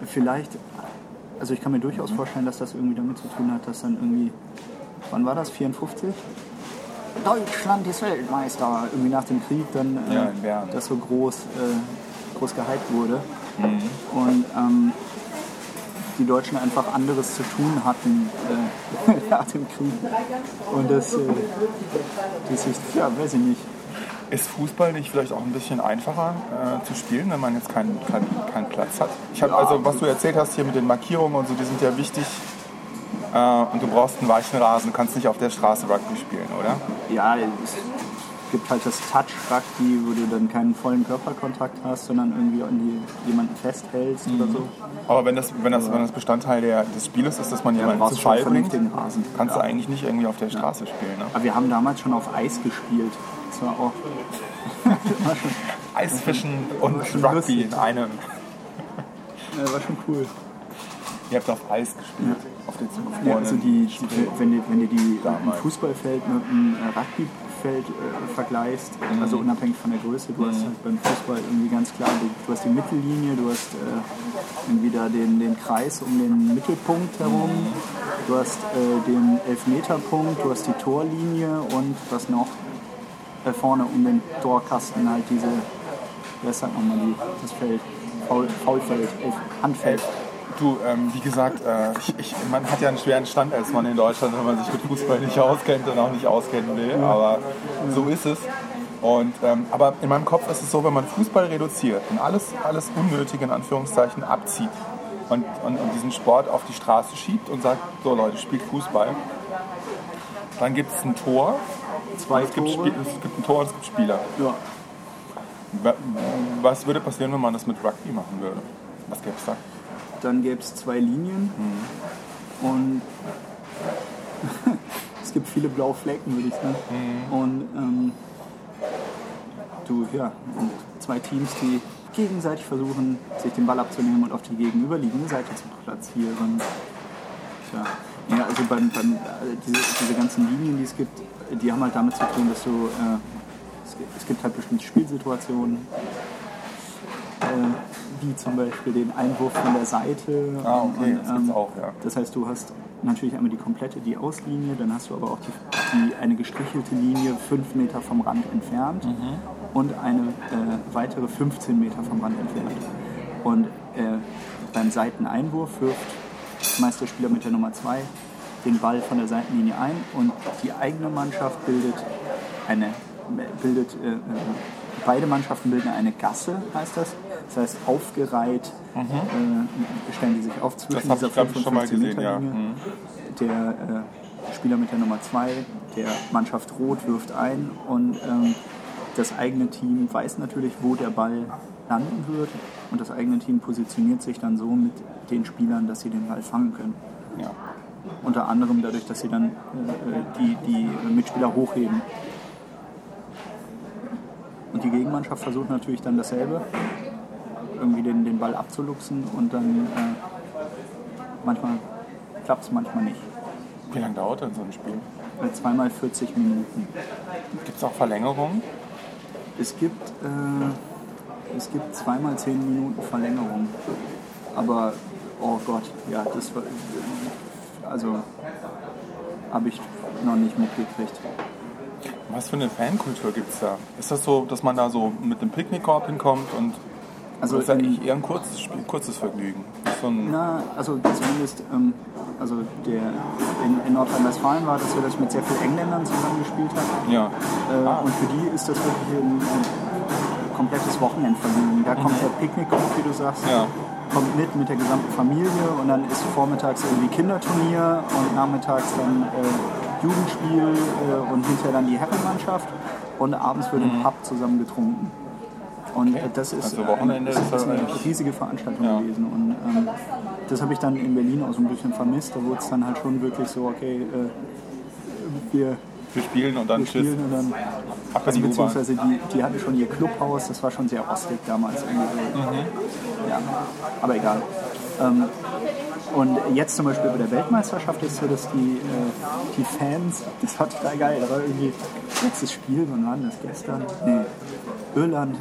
S2: vielleicht, also ich kann mir durchaus vorstellen, dass das irgendwie damit zu tun hat, dass dann irgendwie, wann war das, 54? Deutschland ist Weltmeister. Irgendwie nach dem Krieg dann, äh,
S1: Ja,
S2: das so groß, äh, groß gehypt wurde. Und ähm, die Deutschen einfach anderes zu tun hatten äh, nach dem Krieg. Und das, äh, das ist, ja, weiß ich nicht.
S1: Ist Fußball nicht vielleicht auch ein bisschen einfacher äh, zu spielen, wenn man jetzt keinen keinen keinen Platz hat? Ich habe also, was du erzählt hast hier mit den Markierungen und so, die sind ja wichtig. Äh, und du brauchst einen weichen Rasen, du kannst nicht auf der Straße Rugby spielen, oder?
S2: Ja, es gibt halt das Touch-Rugby, wo du dann keinen vollen Körperkontakt hast, sondern irgendwie an die, jemanden festhältst oder so.
S1: Aber wenn das, wenn das, wenn das Bestandteil der, des Spieles ist, dass man
S2: du
S1: jemanden zu Fall bringt, kannst
S2: Ja.
S1: du eigentlich nicht irgendwie auf der Straße spielen. Ne?
S2: Aber wir haben damals schon auf Eis gespielt. Das war auch.
S1: Eisfischen und Rugby
S2: lustig.
S1: in einem.
S2: Ja, war schon cool.
S1: Ihr habt auf Eis gespielt, auf den
S2: Ja, also die, wenn du, wenn du die
S1: Damals.
S2: Fußballfeld mit einem äh, Rugbyfeld äh, vergleichst,
S1: Mhm.
S2: also unabhängig von der Größe, du hast halt beim Fußball irgendwie ganz klar, du, du hast die Mittellinie, du hast äh, irgendwie da den, den Kreis um den Mittelpunkt herum, du hast äh, den Elfmeterpunkt, du hast die Torlinie und was noch vorne um den Torkasten halt diese, wer das nochmal, die, das Feld, Foul, Foulfeld, Elf, Handfeld.
S1: Du, ähm, wie gesagt, äh, ich, ich, man hat ja einen schweren Stand als Mann in Deutschland, wenn man sich mit Fußball nicht auskennt und auch nicht auskennen will. Aber so ist es. Und, ähm, aber in meinem Kopf ist es so, wenn man Fußball reduziert und alles, alles Unnötige in Anführungszeichen abzieht und, und, und diesen Sport auf die Straße schiebt und sagt, so Leute, spielt Fußball, dann gibt es ein Tor,
S2: Zwei
S1: es gibt,
S2: Tore.
S1: Es gibt ein Tor und es gibt Spieler.
S2: Ja.
S1: Wa- Was würde passieren, wenn man das mit Rugby machen würde? Was gäbe es da?
S2: Dann gäbe es zwei Linien und es gibt viele blaue Flecken, würde ich sagen. Und ähm, du, ja, und zwei Teams, die gegenseitig versuchen, sich den Ball abzunehmen und auf die gegenüberliegende Seite zu platzieren. Tja. Ja, also beim, beim, äh, diese, diese ganzen Linien, die es gibt, die haben halt damit zu tun, dass du, äh, es, gibt- es gibt halt bestimmte Spielsituationen, äh, wie zum Beispiel den Einwurf von der Seite.
S1: Ah, okay,
S2: Und,
S1: das gibt's
S2: ähm,
S1: auch, ja.
S2: Das heißt, du hast natürlich einmal die komplette, die Auslinie, dann hast du aber auch die, die, eine gestrichelte Linie fünf Meter vom Rand entfernt
S1: Mhm.
S2: und eine äh, weitere 15 Meter vom Rand entfernt. Und äh, beim Seiteneinwurf wirft meist der Spieler mit der Nummer 2 den Ball von der Seitenlinie ein und die eigene Mannschaft bildet eine bildet äh, äh, beide Mannschaften bilden eine Gasse, heißt das. Das heißt aufgereiht äh, stellen die sich auf zwischen
S1: Mhm. Das
S2: dieser
S1: ich, glaub
S2: 5
S1: ich, schon mal
S2: 15
S1: gesehen,
S2: Meter
S1: ja. Mhm.
S2: Der äh, Spieler mit der Nummer 2, der Mannschaft Rot wirft ein und ähm, das eigene Team weiß natürlich, wo der Ball landen wird und das eigene Team positioniert sich dann so mit den Spielern, dass sie den Ball fangen können.
S1: Ja.
S2: Unter anderem dadurch, dass sie dann äh, die, die Mitspieler hochheben. Und die Gegenmannschaft versucht natürlich dann dasselbe, irgendwie den, den Ball abzuluxen und dann äh, manchmal klappt es, manchmal nicht.
S1: Wie lange dauert denn so ein Spiel?
S2: Äh, Zweimal 40 Minuten.
S1: Gibt es auch Verlängerungen?
S2: Es gibt, äh, es gibt zweimal 10 Minuten Verlängerung. Aber, oh Gott, ja, das war, also habe ich noch nicht mitgekriegt.
S1: Was für eine Fankultur gibt es da? Ist das so, dass man da so mit einem Picknickkorb hinkommt und
S2: Also
S1: das ist
S2: in-
S1: eigentlich eher ein kurzes Spiel, kurzes Vergnügen? So
S2: Na, also zumindest, ähm, also der, in, in Nordrhein-Westfalen war das so, dass ich mit sehr vielen Engländern zusammengespielt habe.
S1: ja.
S2: Äh,
S1: Ah.
S2: Und für die ist das wirklich ein, ein komplettes Wochenendvergnügen. Da kommt der Picknickkorb, wie du sagst,
S1: Mhm. Ja.
S2: Kommt mit mit der gesamten Familie und dann ist vormittags irgendwie Kinderturnier und nachmittags dann äh, Jugendspiel äh, und hinterher dann die Herrenmannschaft und abends wird im Pub zusammen getrunken. Und äh, das ist,
S1: Mhm. Also Wochenende
S2: eine, das
S1: ist
S2: eine riesige Veranstaltung
S1: Ja.
S2: gewesen. Und ähm, das habe ich dann in Berlin auch so ein bisschen vermisst. Da wurde es dann halt schon wirklich so, okay, äh, wir
S1: Wir spielen und dann
S2: wir
S1: tschüss.
S2: und dann, also
S1: die
S2: beziehungsweise die, die hatten schon ihr Clubhaus, das war schon sehr rostig damals.
S1: Mhm.
S2: Ja, aber egal. Ähm, und jetzt zum Beispiel bei der Weltmeisterschaft ist so, dass die, äh, die Fans, das war total geil, da war irgendwie letztes Spiel, wann war das gestern? Nee, Irland,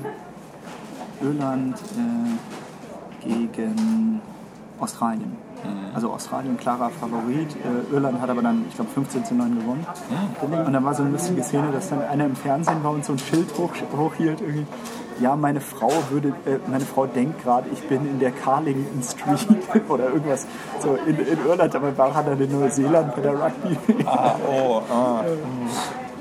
S2: Irland äh, gegen Australien. Also Australien klarer Favorit. Äh, Irland hat aber dann, ich glaube, 15 zu 9 gewonnen. Und dann war so eine lustige Szene, dass dann einer im Fernsehen war und so ein Schild hoch, hochhielt. Irgendwie. Ja, meine Frau würde, äh, meine Frau denkt gerade, ich bin in der Carlington Street oder irgendwas. So in, in Irland, aber war er in Neuseeland bei der Rugby.
S1: Ah, oh, ah.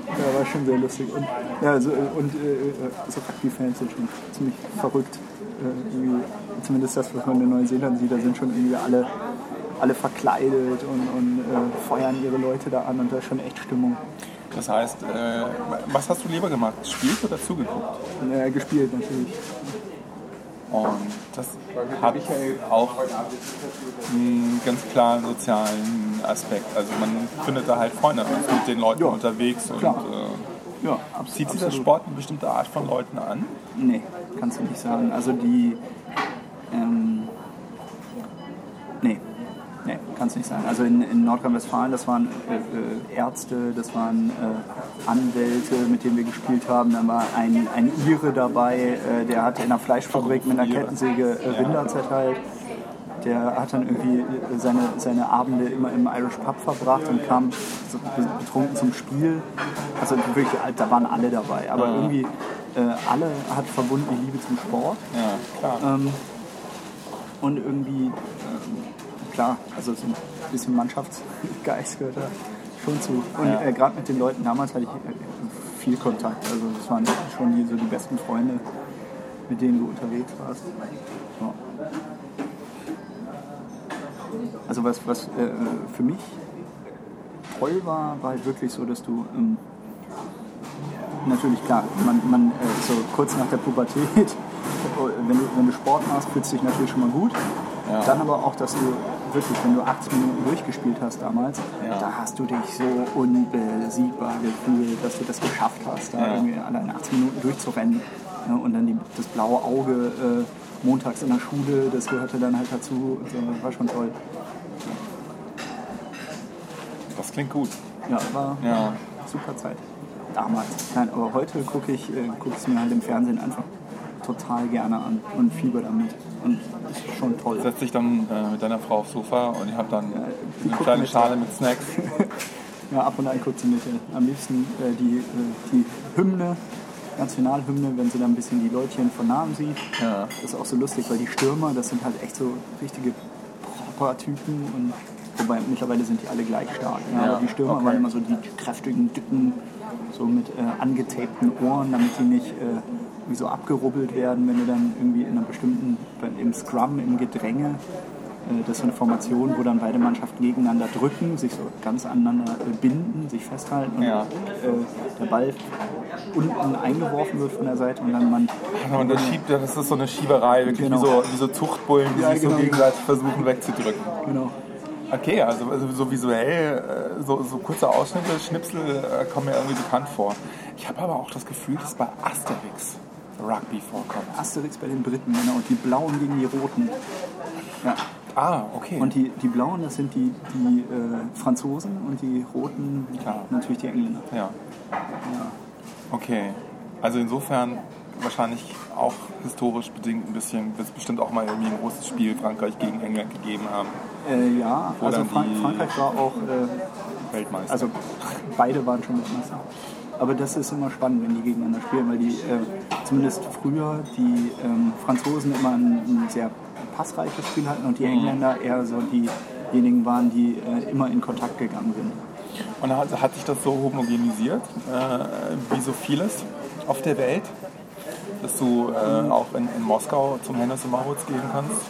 S2: Ja, war schon sehr lustig. Und, ja, also, und äh, also Rugby-Fans sind schon ziemlich verrückt. Äh, zumindest das, was man in Neuseeland sieht, da sind schon irgendwie alle, alle verkleidet und, und äh, feuern ihre Leute da an und da ist schon echt Stimmung.
S1: Das heißt, äh, was hast du lieber gemacht? Gespielt oder zugeguckt?
S2: Äh, gespielt natürlich.
S1: Und das hat auch einen ganz klaren sozialen Aspekt. Also man findet da halt Freunde, man ist mit den Leuten
S2: Ja,
S1: unterwegs und
S2: klar.
S1: äh,
S2: Ja, absolut.
S1: zieht sich das Sport eine bestimmte Art von Leuten an?
S2: Nee, kannst du nicht sagen. Also die. Ähm, nee. Es nicht sein. Also in, in Nordrhein-Westfalen, das waren äh, äh, Ärzte, das waren äh, Anwälte, mit denen wir gespielt haben. Dann war ein, ein Ire dabei, äh, der hat in einer Fleischfabrik mit einer Kettensäge äh, Rinder zerteilt. Der hat dann irgendwie seine, seine Abende immer im Irish Pub verbracht und kam betrunken zum Spiel. Also wirklich, da waren alle dabei. Aber irgendwie äh, alle hat verbunden die Liebe zum Sport.
S1: Ja, klar.
S2: Ähm, und irgendwie, ähm, klar, also so ein bisschen Mannschaftsgeist gehört da schon zu. Und
S1: Ja.
S2: äh, gerade mit den Leuten damals hatte ich äh, viel Kontakt. Also das waren schon die, so die besten Freunde, mit denen du unterwegs warst. Ja. Also was, was äh, für mich toll war, war halt wirklich so, dass du ähm, natürlich klar, man, man äh, so kurz nach der Pubertät, wenn du, wenn du Sport machst, fühlst du dich natürlich schon mal gut.
S1: Ja.
S2: Dann aber auch, dass du wirklich, wenn du 80 Minuten durchgespielt hast damals,
S1: Ja.
S2: da hast du dich so unbesiegbar gefühlt, dass du das geschafft hast, da
S1: Ja.
S2: irgendwie allein 80 Minuten durchzurennen. Ne? Und dann die, das blaue Auge äh, montags in der Schule, das gehörte dann halt dazu. So, das war schon toll.
S1: Das klingt gut.
S2: Ja, war
S1: Ja.
S2: super Zeit. Damals. Nein, aber heute gucke ich äh, es mir halt im Fernsehen einfach total gerne an und fieber damit. Und das ist schon toll.
S1: Setz dich dann äh, mit deiner Frau aufs Sofa und ihr habt dann
S2: die
S1: eine kleine. Schale mit Snacks.
S2: Ja, ab und an guckt sie mit. äh, Am liebsten äh, die, äh, die Hymne, Nationalhymne, wenn sie dann ein bisschen die Leutchen von Namen sieht.
S1: Ja.
S2: Das ist auch so lustig, weil die Stürmer, das sind halt echt so richtige Proper-Typen und wobei mittlerweile sind die alle gleich stark. Ja,
S1: Ja,
S2: aber die Stürmer
S1: okay.
S2: waren immer so die kräftigen, dicken, so mit äh, angetapten Ohren, damit die nicht äh, wie so abgerubbelt werden, wenn du dann irgendwie in einer bestimmten, im Scrum, im Gedränge, äh, das ist so eine Formation, wo dann beide Mannschaften gegeneinander drücken, sich so ganz aneinander äh, binden, sich festhalten und
S1: Ja.
S2: äh, der Ball unten eingeworfen wird von der Seite und dann man
S1: Und das schiebt, das ist so eine Schieberei, wirklich
S2: Genau.
S1: wie, so, wie so Zuchtbullen, die
S2: Ja,
S1: sich so
S2: genau.
S1: gegenseitig versuchen wegzudrücken.
S2: genau.
S1: Okay, also, also so visuell, so, so kurze Ausschnitte, Schnipsel kommen mir irgendwie bekannt vor. Ich habe aber auch das Gefühl, dass bei Asterix Rugby vorkommt.
S2: Asterix bei den Briten, genau. Und die Blauen gegen die Roten. Ja.
S1: Ah, okay.
S2: Und die, die Blauen, das sind die, die äh, Franzosen und die Roten
S1: Klar.
S2: natürlich die Engländer.
S1: ja,
S2: Ja.
S1: okay. Also insofern wahrscheinlich auch historisch bedingt ein bisschen, wird es bestimmt auch mal irgendwie ein großes Spiel Frankreich gegen England gegeben haben.
S2: Äh, ja, also Frank Frankreich war auch, äh,
S1: Weltmeister.
S2: also beide waren schon Weltmeister. Aber das ist immer spannend, wenn die gegeneinander spielen, weil die äh, zumindest früher die ähm, Franzosen immer ein, ein sehr passreiches Spiel hatten und die Engländer eher so diejenigen waren, die äh, immer in Kontakt gegangen sind.
S1: Und hat, hat sich das so homogenisiert, äh, wie so vieles auf der Welt, dass du äh, auch in, in Moskau zum Hennes und Maurits gehen kannst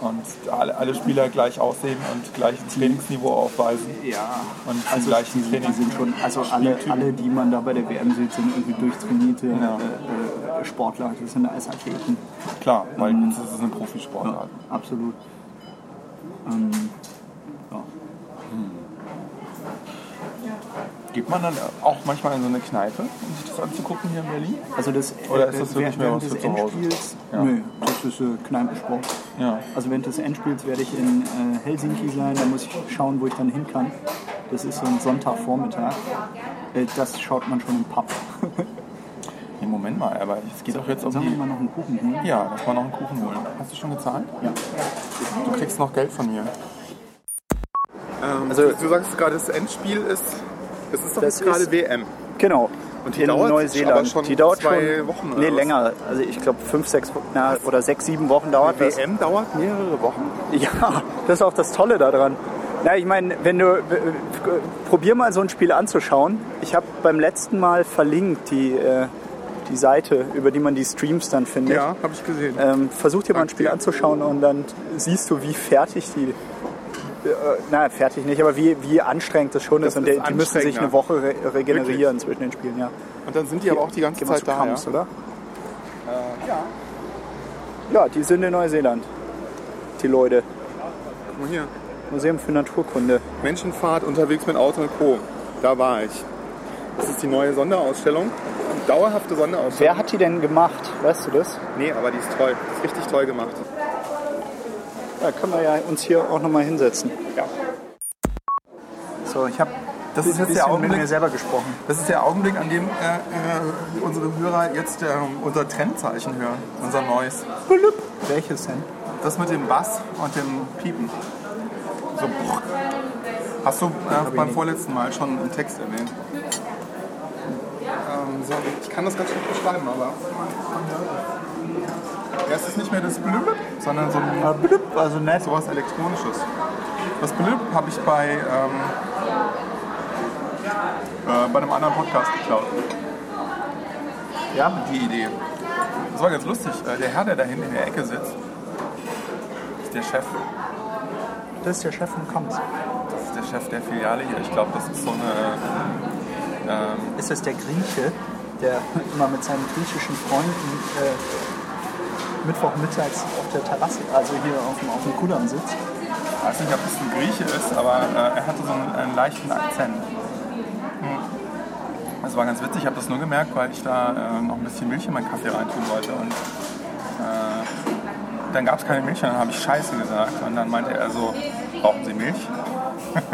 S1: und alle, alle Spieler gleich aussehen und gleiches Trainingsniveau aufweisen
S2: Ja,
S1: und
S2: also
S1: gleichen
S2: die,
S1: Training
S2: sind schon, also alle, alle, die man da bei der WM sieht, sind irgendwie durchtrainierte
S1: Ja.
S2: äh, äh, Sportler, das sind alles Athleten.
S1: Klar, weil das ist eine Profisportart.
S2: Absolut. Ähm,
S1: Geht man dann auch manchmal in so eine Kneipe, um sich das anzugucken hier in Berlin?
S2: Also das,
S1: Oder
S2: äh,
S1: ist das wirklich mehr
S2: während
S1: was
S2: des
S1: für zu Hause? Ja.
S2: nö, das ist äh, Kneipensport.
S1: Ja.
S2: Also während des Endspiels werde ich in äh, Helsinki sein, da muss ich schauen, wo ich dann hin kann. Das ist so ein Sonntagvormittag. Äh, das schaut man schon im Pub.
S1: Nee, Moment mal, aber es geht doch jetzt um
S2: Sollen wir
S1: die...
S2: mal noch einen Kuchen holen?
S1: Ja, lass mal noch einen Kuchen holen. Hast du schon gezahlt?
S2: Ja.
S1: Du kriegst noch Geld von mir.
S2: Also-
S1: du sagst gerade, das Endspiel ist... Es ist doch
S2: Das
S1: jetzt gerade WM.
S2: Genau.
S1: Und die
S2: in
S1: dauert
S2: Neuseeland.
S1: schon
S2: die dauert
S1: zwei
S2: schon,
S1: Wochen, oder
S2: Nee,
S1: was?
S2: länger. Also ich glaube fünf, sechs Wochen na, oder sechs, sieben Wochen dauert das.
S1: WM dauert mehrere Wochen.
S2: Ja, das ist auch das Tolle daran. Na, ich meine, wenn du probier mal so ein Spiel anzuschauen. Ich habe beim letzten Mal verlinkt die, äh, die Seite, über die man die Streams dann findet.
S1: Ja, habe ich gesehen.
S2: Ähm, versuch dir mal ein Spiel anzuschauen und dann siehst du, wie fertig die. Äh, na, fertig nicht, aber wie, wie anstrengend das schon
S1: Das
S2: ist. Und
S1: ist
S2: die, müssen sich eine Woche re regenerieren zwischen den Spielen, ja.
S1: Und dann sind die aber auch die ganze
S2: Geh mal
S1: Zeit
S2: zu
S1: da, ja?
S2: Kamps, oder?
S1: ja.
S2: Ja, die sind in Neuseeland. Die Leute.
S1: Guck mal hier.
S2: Museum für Naturkunde.
S1: Menschenfahrt unterwegs mit Auto und Co. Da war ich. Das ist die neue Sonderausstellung. Dauerhafte Sonderausstellung.
S2: Wer hat die denn gemacht? Weißt du das?
S1: Nee, aber die ist toll. Die ist richtig toll gemacht.
S2: Da können wir ja uns hier auch nochmal hinsetzen.
S1: Ja.
S2: So, ich habe
S1: Das ist jetzt der
S2: mit
S1: Augenblick,
S2: mir selber gesprochen.
S1: das ist der Augenblick, an dem äh, äh, unsere Hörer jetzt äh, unser Trendzeichen hören, unser neues.
S2: Welches denn?
S1: Das mit dem Bass und dem Piepen. So. Hast du äh, beim vorletzten Mal schon im Text erwähnt? Ähm, so, ich kann das ganz schön beschreiben, aber. Ja, es ist nicht mehr das Blüb, sondern so ein
S2: Äh, blub, also nett.
S1: sowas Elektronisches. Das Blüb habe ich bei, ähm, äh, bei einem anderen Podcast geklaut.
S2: Ja,
S1: Die Idee. Das war ganz lustig. Äh, Der Herr, der da hinten in der Ecke sitzt, ist der Chef.
S2: das ist der Chef von Coms.
S1: Das ist der Chef der Filiale hier. Ich glaube, das ist so eine. Ähm,
S2: Ist das der Grieche, der immer mit seinen griechischen Freunden äh, Mittwochmittags auf der Terrasse, also hier auf dem, auf dem Kudamm sitzt?
S1: ich weiß nicht, ob es ein Grieche ist, aber äh, er hatte so einen, einen leichten Akzent. Hm. Das war ganz witzig. Ich habe das nur gemerkt, weil ich da äh, noch ein bisschen Milch in meinen Kaffee reintun wollte. Und äh, dann gab es keine Milch und dann habe ich Scheiße gesagt. Und dann meinte er so, brauchen Sie Milch?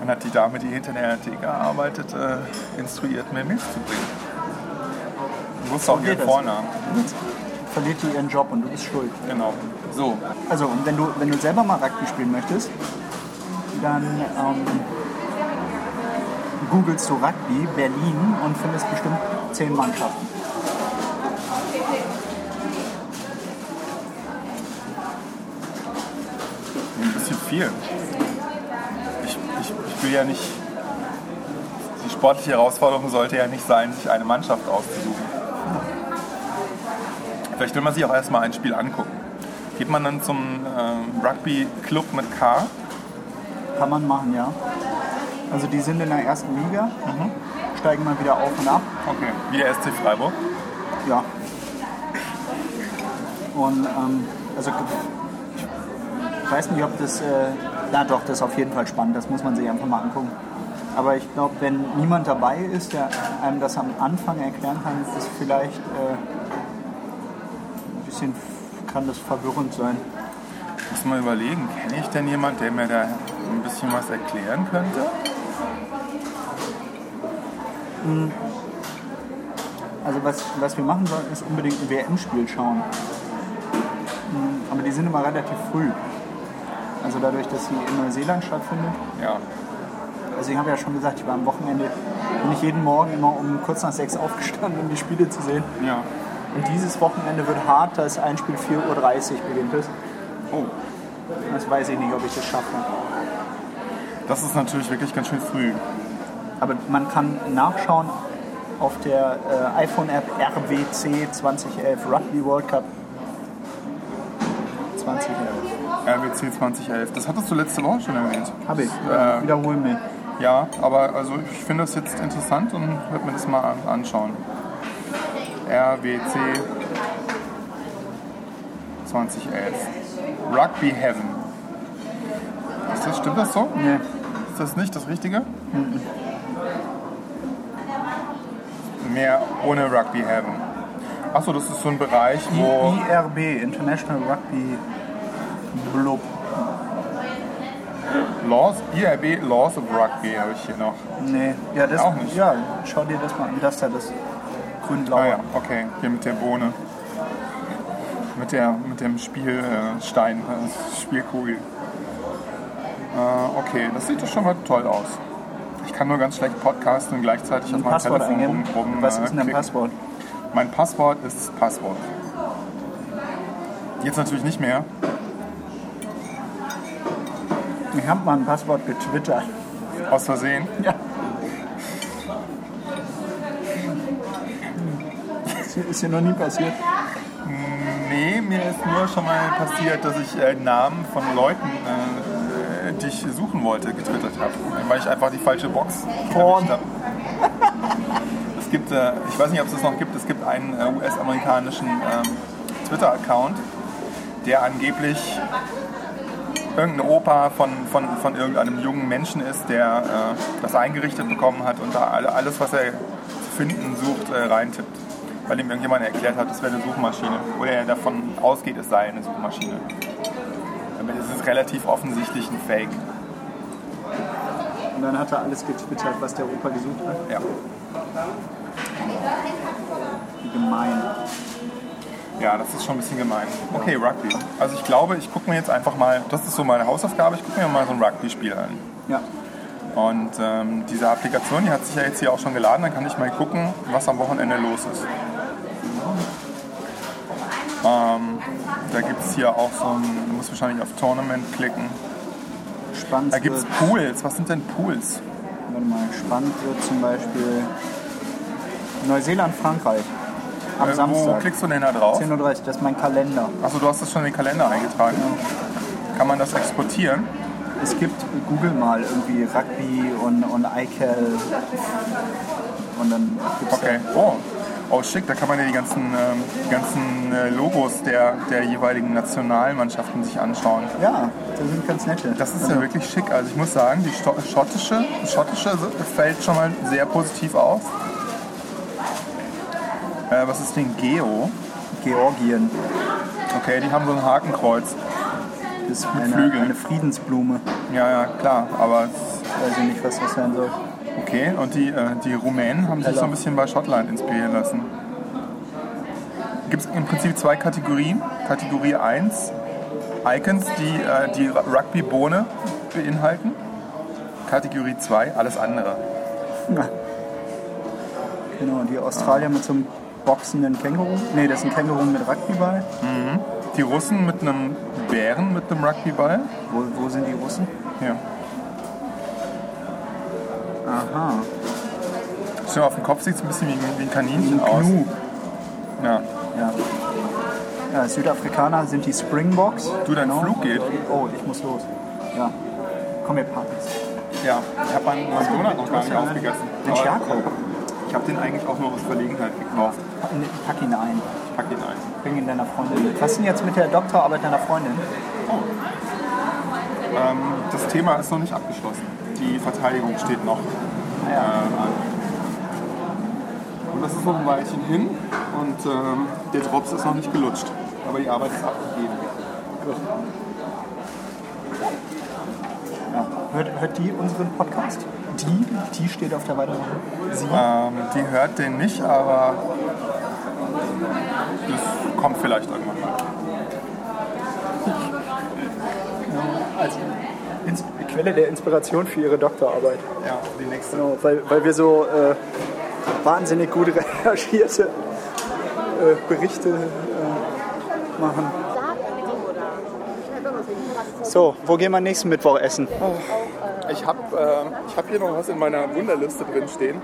S1: Dann hat die Dame, die hinter der Theke arbeitet, äh, instruiert, mir Milch zu bringen. Ich wusste auch ihren. Vornamen.
S2: Verliert die ihren Job und du bist schuld.
S1: Genau. So,
S2: Also, und wenn du, wenn du selber mal Rugby spielen möchtest, dann ähm, googelst du Rugby Berlin und findest bestimmt zehn Mannschaften.
S1: ein bisschen viel. Ich, ich, ich will ja nicht. Die sportliche Herausforderung sollte ja nicht sein, sich eine Mannschaft auszusuchen. Vielleicht will man sich auch erstmal ein Spiel angucken. Geht man dann zum ähm, Rugby-Club mit K?
S2: Kann man machen, ja. Also die sind in der ersten Liga, steigen mal wieder auf und ab.
S1: Okay, wie der SC Freiburg.
S2: Ja. Und ähm, also ich weiß nicht, ob das, äh, na doch, das ist auf jeden Fall spannend, das muss man sich einfach mal angucken. Aber ich glaube, wenn niemand dabei ist, der einem das am Anfang erklären kann, ist das vielleicht äh, bisschen, kann das verwirrend sein.
S1: Muss mal überlegen, kenne ich denn jemand, der mir da ein bisschen was erklären könnte?
S2: Also was, was wir machen sollen, ist unbedingt ein WM-Spiel schauen. Mm, Aber die sind immer relativ früh. Also dadurch, dass sie in Neuseeland stattfindet.
S1: Ja.
S2: Also ich habe ja schon gesagt, ich war am Wochenende, bin ich jeden Morgen immer um kurz nach sechs aufgestanden, um die Spiele zu sehen.
S1: Ja.
S2: Und dieses Wochenende wird hart, da ist ein Spiel 4.30 Uhr beginnt es.
S1: Oh,
S2: Das weiß ich nicht, ob ich das schaffe.
S1: das ist natürlich wirklich ganz schön früh.
S2: Aber man kann nachschauen auf der äh, iPhone-App RWC 2011, Rugby World Cup 2011.
S1: RWC 2011. Das hattest du letzte Woche schon erwähnt.
S2: Habe ich.
S1: Äh,
S2: Wiederholen mir.
S1: Ja, aber also ich finde das jetzt interessant und werde mir das mal an- anschauen. RWC 2011. Rugby Heaven. Ist das, stimmt das so?
S2: Nee.
S1: Ist das nicht das Richtige? Mehr ohne Rugby Heaven. Achso, das ist so ein Bereich, wo.
S2: IRB, International Rugby Blub.
S1: Laws, IRB Laws of Rugby habe ich hier noch.
S2: Nee, ja, das,
S1: Auch nicht.
S2: Ja, schau dir das mal an. Das da, das grün-blaue.
S1: Ah ja, okay, hier mit der Bohne. Mit, der, mit dem Spielstein, äh, Spielkugel. Äh, okay, das sieht doch schon mal toll aus. Ich kann nur ganz schlecht podcasten und gleichzeitig auf
S2: Ein
S1: meinem
S2: Passwort
S1: Telefon
S2: eingeben.
S1: rum, rum
S2: Was
S1: äh,
S2: ist denn dein. Passwort?
S1: Mein Passwort ist Passwort. Jetzt natürlich nicht mehr.
S2: Ich habe mal ein Passwort getwittert.
S1: Aus Versehen.
S2: Ja. Ist dir- noch nie passiert?
S1: Nee, mir ist nur schon mal passiert, dass ich äh, Namen von Leuten, äh, die ich suchen wollte, getwittert habe. Weil ich einfach die falsche Box erwischt habe. Es gibt, äh, ich weiß nicht, ob es das noch gibt, es gibt einen äh, US-amerikanischen ähm, Twitter-Account, der angeblich irgendein Opa von, von, von irgendeinem jungen Menschen ist, der äh, das eingerichtet bekommen hat und da alle, alles, was er zu finden sucht, äh, reintippt. Weil ihm irgendjemand erklärt hat, das wäre eine Suchmaschine. Oder er davon ausgeht, es sei eine Suchmaschine. Es ist relativ offensichtlich ein Fake.
S2: dann hat er alles getwittert, was der Opa gesucht hat.
S1: Ja.
S2: Wie gemein.
S1: Ja, das ist schon ein bisschen gemein. Okay, Rugby. Also ich glaube, ich gucke mir jetzt einfach mal, das ist so meine Hausaufgabe, ich gucke mir mal so ein Rugby-Spiel an.
S2: Ja.
S1: Und ähm, diese Applikation, die hat sich ja jetzt hier auch schon geladen, dann kann ich mal gucken, was am Wochenende los ist. Ähm, da gibt es hier auch so ein, du musst wahrscheinlich auf Tournament klicken.
S2: Spannend
S1: Da gibt es Pools. Was sind denn Pools?
S2: warte mal, spannend wird zum Beispiel Neuseeland, Frankreich. Am
S1: Äh, wo
S2: Samstag.
S1: klickst du denn da drauf?
S2: 10.30 Uhr, das ist mein Kalender.
S1: Achso, du hast das schon in den Kalender eingetragen. Kann man das exportieren?
S2: Es gibt, google mal irgendwie Rugby und, und iCal. Und dann gibt's
S1: Okay. Oh. Oh schick, da kann man ja die ganzen, ähm, die ganzen äh, Logos der, der jeweiligen Nationalmannschaften sich anschauen.
S2: ja, das sind ganz nette.
S1: Das ist
S2: Also,
S1: ja wirklich schick. Also ich muss sagen, die schottische, das schottische fällt schon mal sehr positiv auf. Äh, was ist denn Geo?
S2: Georgien
S1: Okay, die haben so ein Hakenkreuz.
S2: ist eine,
S1: Flügeln.
S2: eine Friedensblume.
S1: Ja, ja, klar. Aber
S2: Weiß ich nicht, was das sein soll.
S1: Okay. Und die, äh, die Rumänen haben sich so ein bisschen bei Schottland inspirieren lassen. Gibt es im Prinzip zwei Kategorien. Kategorie 1, Icons, die äh, die Rugby-Bohne beinhalten. Kategorie 2, alles andere.
S2: Ja. Genau, die Australier mit so einem boxenden Känguru. Nee, das ist ein Känguru mit Rugbyball.
S1: Die Russen mit einem Bären mit einem Rugbyball.
S2: Wo, wo sind die Russen?
S1: Ja.
S2: Aha.
S1: Mal, auf dem Kopf sieht es ein bisschen wie, ein- wie ein Kaninchen aus. Ja.
S2: Ja. ja. Südafrikaner sind die Springboks.
S1: Du, dein Flug geht.
S2: Oh, ich muss los. Ja. Komm, wir packen es.
S1: Ja, ich habe meinen Donut noch gar nicht aufgegessen.
S2: Den Jakob.
S1: Ich habe den eigentlich auch nur aus Verlegenheit gekauft.
S2: Pack, pack ihn ein.
S1: Ich pack ihn ein.
S2: Bring ihn deiner Freundin mit. Was ist denn jetzt mit der Doktorarbeit deiner Freundin?
S1: Ähm, das Thema ist noch nicht abgeschlossen. Die Verteidigung steht noch äh, an. Und das ist noch ein Weilchen hin und ähm, der Drops ist noch nicht gelutscht. Aber die Arbeit ist abgegeben.
S2: Ja. Hört, hört die unseren Podcast? Die? Die steht auf der weiteren. Sie?
S1: Ähm, die hört den nicht, aber das kommt vielleicht irgendwann mal.
S2: Als Ins Quelle der Inspiration für ihre Doktorarbeit.
S1: Ja, die nächste.
S2: Genau, weil, weil wir so äh, wahnsinnig gut recherchierte äh, Berichte äh, machen. So, wo gehen wir nächsten Mittwoch essen?
S1: Ich habe äh, ich hab hier noch was in meiner Wunderliste drin stehen.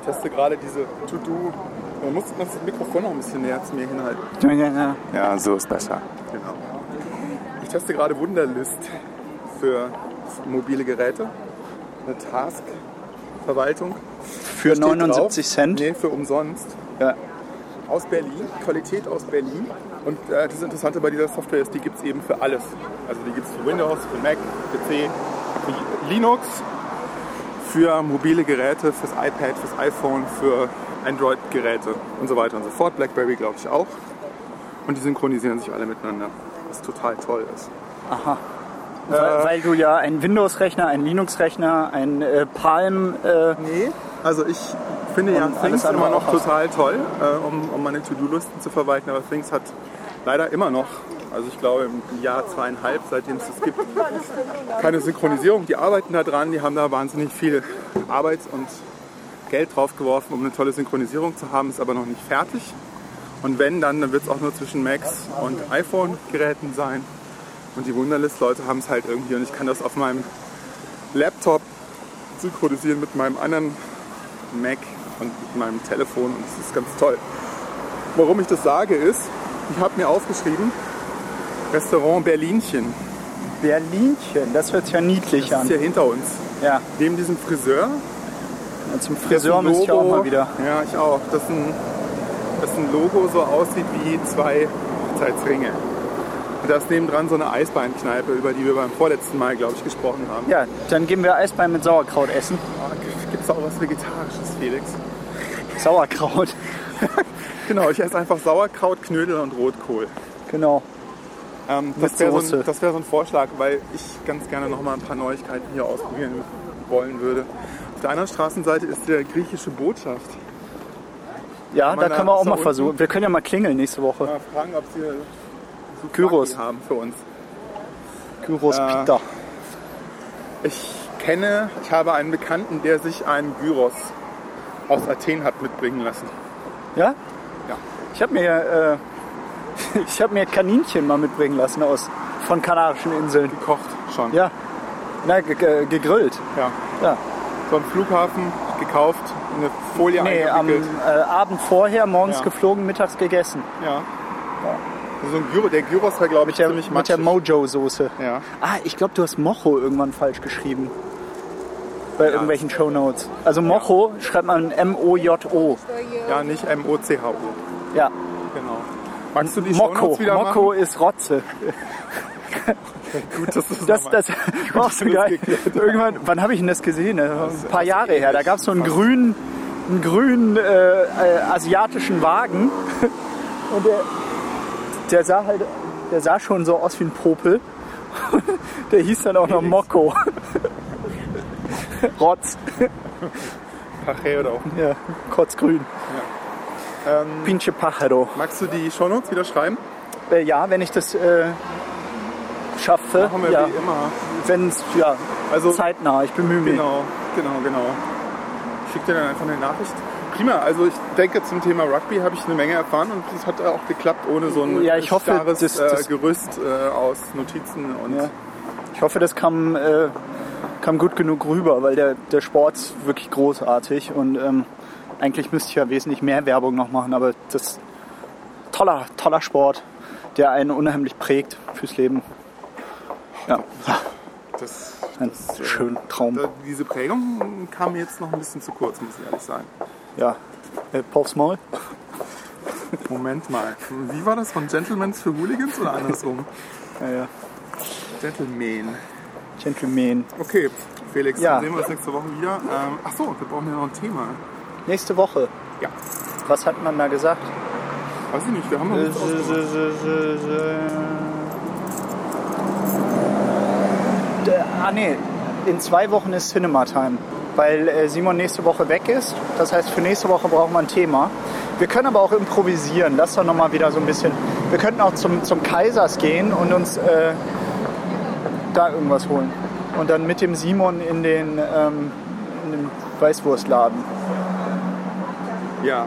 S1: Ich teste gerade diese To-Do. Man muss das Mikrofon noch ein bisschen näher zu mir hinhalten. Ja, so ist besser. Genau. Ich teste gerade Wunderlist für mobile Geräte. Eine Task-Verwaltung.
S2: Für
S1: Da steht
S2: 79
S1: drauf,
S2: Cent.
S1: Nee, für umsonst.
S2: Ja.
S1: Aus Berlin, Qualität aus Berlin. Und äh, das Interessante bei dieser Software ist, die gibt es eben für alles. Also die gibt es für Windows, für Mac, PC, für Linux, für mobile Geräte, fürs iPad, fürs iPhone, für Android-Geräte und so weiter und so fort. BlackBerry glaube ich auch. Und die synchronisieren sich alle miteinander, was total toll ist.
S2: Aha. Weil, weil du ja einen Windows-Rechner, einen Linux-Rechner, einen äh, Palm. Äh,
S1: Nee, also ich finde ja Things immer noch total toll, äh, um, um meine To-Do-Listen zu verwalten, aber Things hat leider immer noch, also ich glaube im Jahr zweieinhalb, seitdem es das gibt, keine Synchronisierung. Die arbeiten da dran, die haben da wahnsinnig viel Arbeit und Geld drauf geworfen, um eine tolle Synchronisierung zu haben, ist aber noch nicht fertig. Und wenn, dann, dann wird es auch nur zwischen Macs und iPhone-Geräten sein. Und die Wunderlist-Leute haben es halt irgendwie und ich kann das auf meinem Laptop synchronisieren mit meinem anderen Mac und mit meinem Telefon und das ist ganz toll. Warum ich das sage ist, ich habe mir aufgeschrieben, Restaurant Berlinchen.
S2: Berlinchen, das hört sich ja niedlich
S1: Das
S2: an.
S1: ist hier hinter uns.
S2: Ja,
S1: Neben diesem Friseur.
S2: zum
S1: dessen
S2: Friseur müsste ich auch mal wieder.
S1: Ja, ich auch. Das ein, das ein Logo so aussieht wie zwei Hochzeitsringe. Und da ist nebendran so eine Eisbeinkneipe, über die wir beim vorletzten Mal, glaube ich, gesprochen haben.
S2: Ja, dann gehen wir Eisbein mit Sauerkraut essen.
S1: Gibt es auch was Vegetarisches, Felix?
S2: Sauerkraut,
S1: Genau, ich esse einfach Sauerkraut, Knödel und Rotkohl.
S2: genau.
S1: Ähm, das wäre so, ein- das wär so ein Vorschlag, weil ich ganz gerne noch mal ein paar Neuigkeiten hier ausprobieren wollen würde. Auf der anderen Straßenseite ist der griechische Botschaft.
S2: Ja, da können wir auch mal versuchen. Wir können ja mal klingeln nächste Woche.
S1: Mal fragen, ob sie
S2: Gyros.
S1: Souvlaki haben für uns.
S2: Gyros
S1: Äh,
S2: Pita.
S1: Ich kenne, ich habe einen Bekannten, der sich einen Gyros aus Athen hat mitbringen lassen.
S2: Ja?
S1: Ja.
S2: Ich habe mir, äh, ich habe mir Kaninchen mal mitbringen lassen aus von Kanarischen Inseln.
S1: Gekocht schon.
S2: Ja. Na, ge ge gegrillt.
S1: ja.
S2: Ja.
S1: So am Flughafen gekauft, in eine Folie
S2: Nee, am
S1: eingewickelt.
S2: äh, Abend vorher, morgens
S1: Ja.
S2: geflogen, mittags gegessen.
S1: Ja. So ein Gyro, der Gyros war, glaube ich,
S2: Mit der,
S1: ziemlich
S2: mit der
S1: matschig.
S2: Mojo-Soße.
S1: Ja.
S2: Ah, ich glaube, du hast Mocho irgendwann falsch geschrieben. Bei irgendwelchen Shownotes. Also Mocho schreibt man M-O-J-O.
S1: ja, nicht M-O-C-H-O.
S2: Ja.
S1: Genau. Magst du die
S2: Mokko.
S1: Shownotes wieder
S2: Mokko
S1: machen?
S2: ist Rotze.
S1: Gut, dass du
S2: Das,
S1: nochmal-
S2: das, oh, so
S1: das
S2: geil. Irgendwann, wann habe ich denn das gesehen? Ein paar
S1: das
S2: Jahre her. Da gab es so einen grünen, einen grünen äh, äh, asiatischen Wagen. Und der, der sah halt, der sah schon so aus wie ein Popel. Der hieß dann auch noch Mokko. Rotz.
S1: Pache oder auch.
S2: Ja, kotzgrün.
S1: Ähm,
S2: Pinche Pajero.
S1: magst du die Shownotes wieder schreiben?
S2: Äh, ja, wenn ich das äh, schaffe.
S1: Machen wir
S2: ja,
S1: wie immer.
S2: wenn es ja,
S1: Also-
S2: zeitnah. Ich bemühe mich.
S1: Genau, genau, genau. Ich schicke dir dann einfach eine Nachricht. Prima, also ich denke zum Thema Rugby habe ich eine Menge erfahren und das hat auch geklappt ohne so ein
S2: Ja, ich hoffe,
S1: starres
S2: das-
S1: äh,
S2: das-
S1: Gerüst äh, aus Notizen und
S2: Ja. Ich hoffe, das kam, äh, kam gut genug rüber, weil der, der Sport ist wirklich großartig und ähm, eigentlich müsste ich ja wesentlich mehr Werbung noch machen, aber das ist toller, toller Sport, der einen unheimlich prägt fürs Leben. Ja,
S1: das,
S2: ein
S1: äh,
S2: schöner Traum.
S1: diese Prägung kam mir jetzt noch ein bisschen zu kurz, muss ich ehrlich sagen.
S2: Ja, äh, Paul's Maul.
S1: Moment mal, wie war das von Gentlemans für Hooligans oder andersrum?
S2: Ja, ja.
S1: Gentleman.
S2: Gentleman.
S1: Okay, Felix,
S2: Ja.
S1: dann sehen wir uns nächste Woche wieder. Ähm, ach so, wir brauchen ja noch ein Thema.
S2: Nächste Woche.
S1: Ja,
S2: Was hat man da gesagt?
S1: weiß ich nicht, wir haben noch
S2: Äh,
S1: nichts ausgemacht.
S2: D- Ah nee, in zwei Wochen ist Cinema Time, weil äh, Simon nächste Woche weg ist. Das heißt, für nächste Woche brauchen wir ein Thema. Wir können aber auch improvisieren. Das ist doch nochmal wieder so ein bisschen. Wir könnten auch zum, zum Kaisers gehen und uns äh, da irgendwas holen. Und dann mit dem Simon in den, ähm, in den Weißwurstladen.
S1: Ja,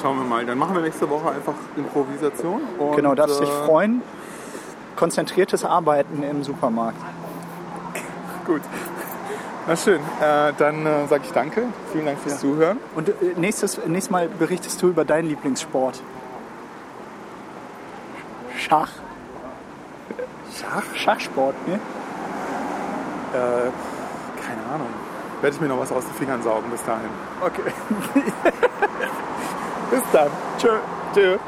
S1: schauen wir mal. Dann machen wir nächste Woche einfach Improvisation.
S2: Genau, darfst dich
S1: äh,
S2: freuen. Konzentriertes Arbeiten im Supermarkt.
S1: Gut. Na schön, äh, dann äh, sage ich danke. Vielen Dank fürs Zuhören.
S2: Und äh, nächstes, nächstes Mal berichtest du über deinen Lieblingssport. Schach.
S1: Schach?
S2: Schachsport, ne?
S1: Äh, keine Ahnung. Werde ich mir noch was aus den Fingern saugen bis dahin.
S2: Okay.
S1: Bis dann.
S2: Tschö.
S1: Tschö.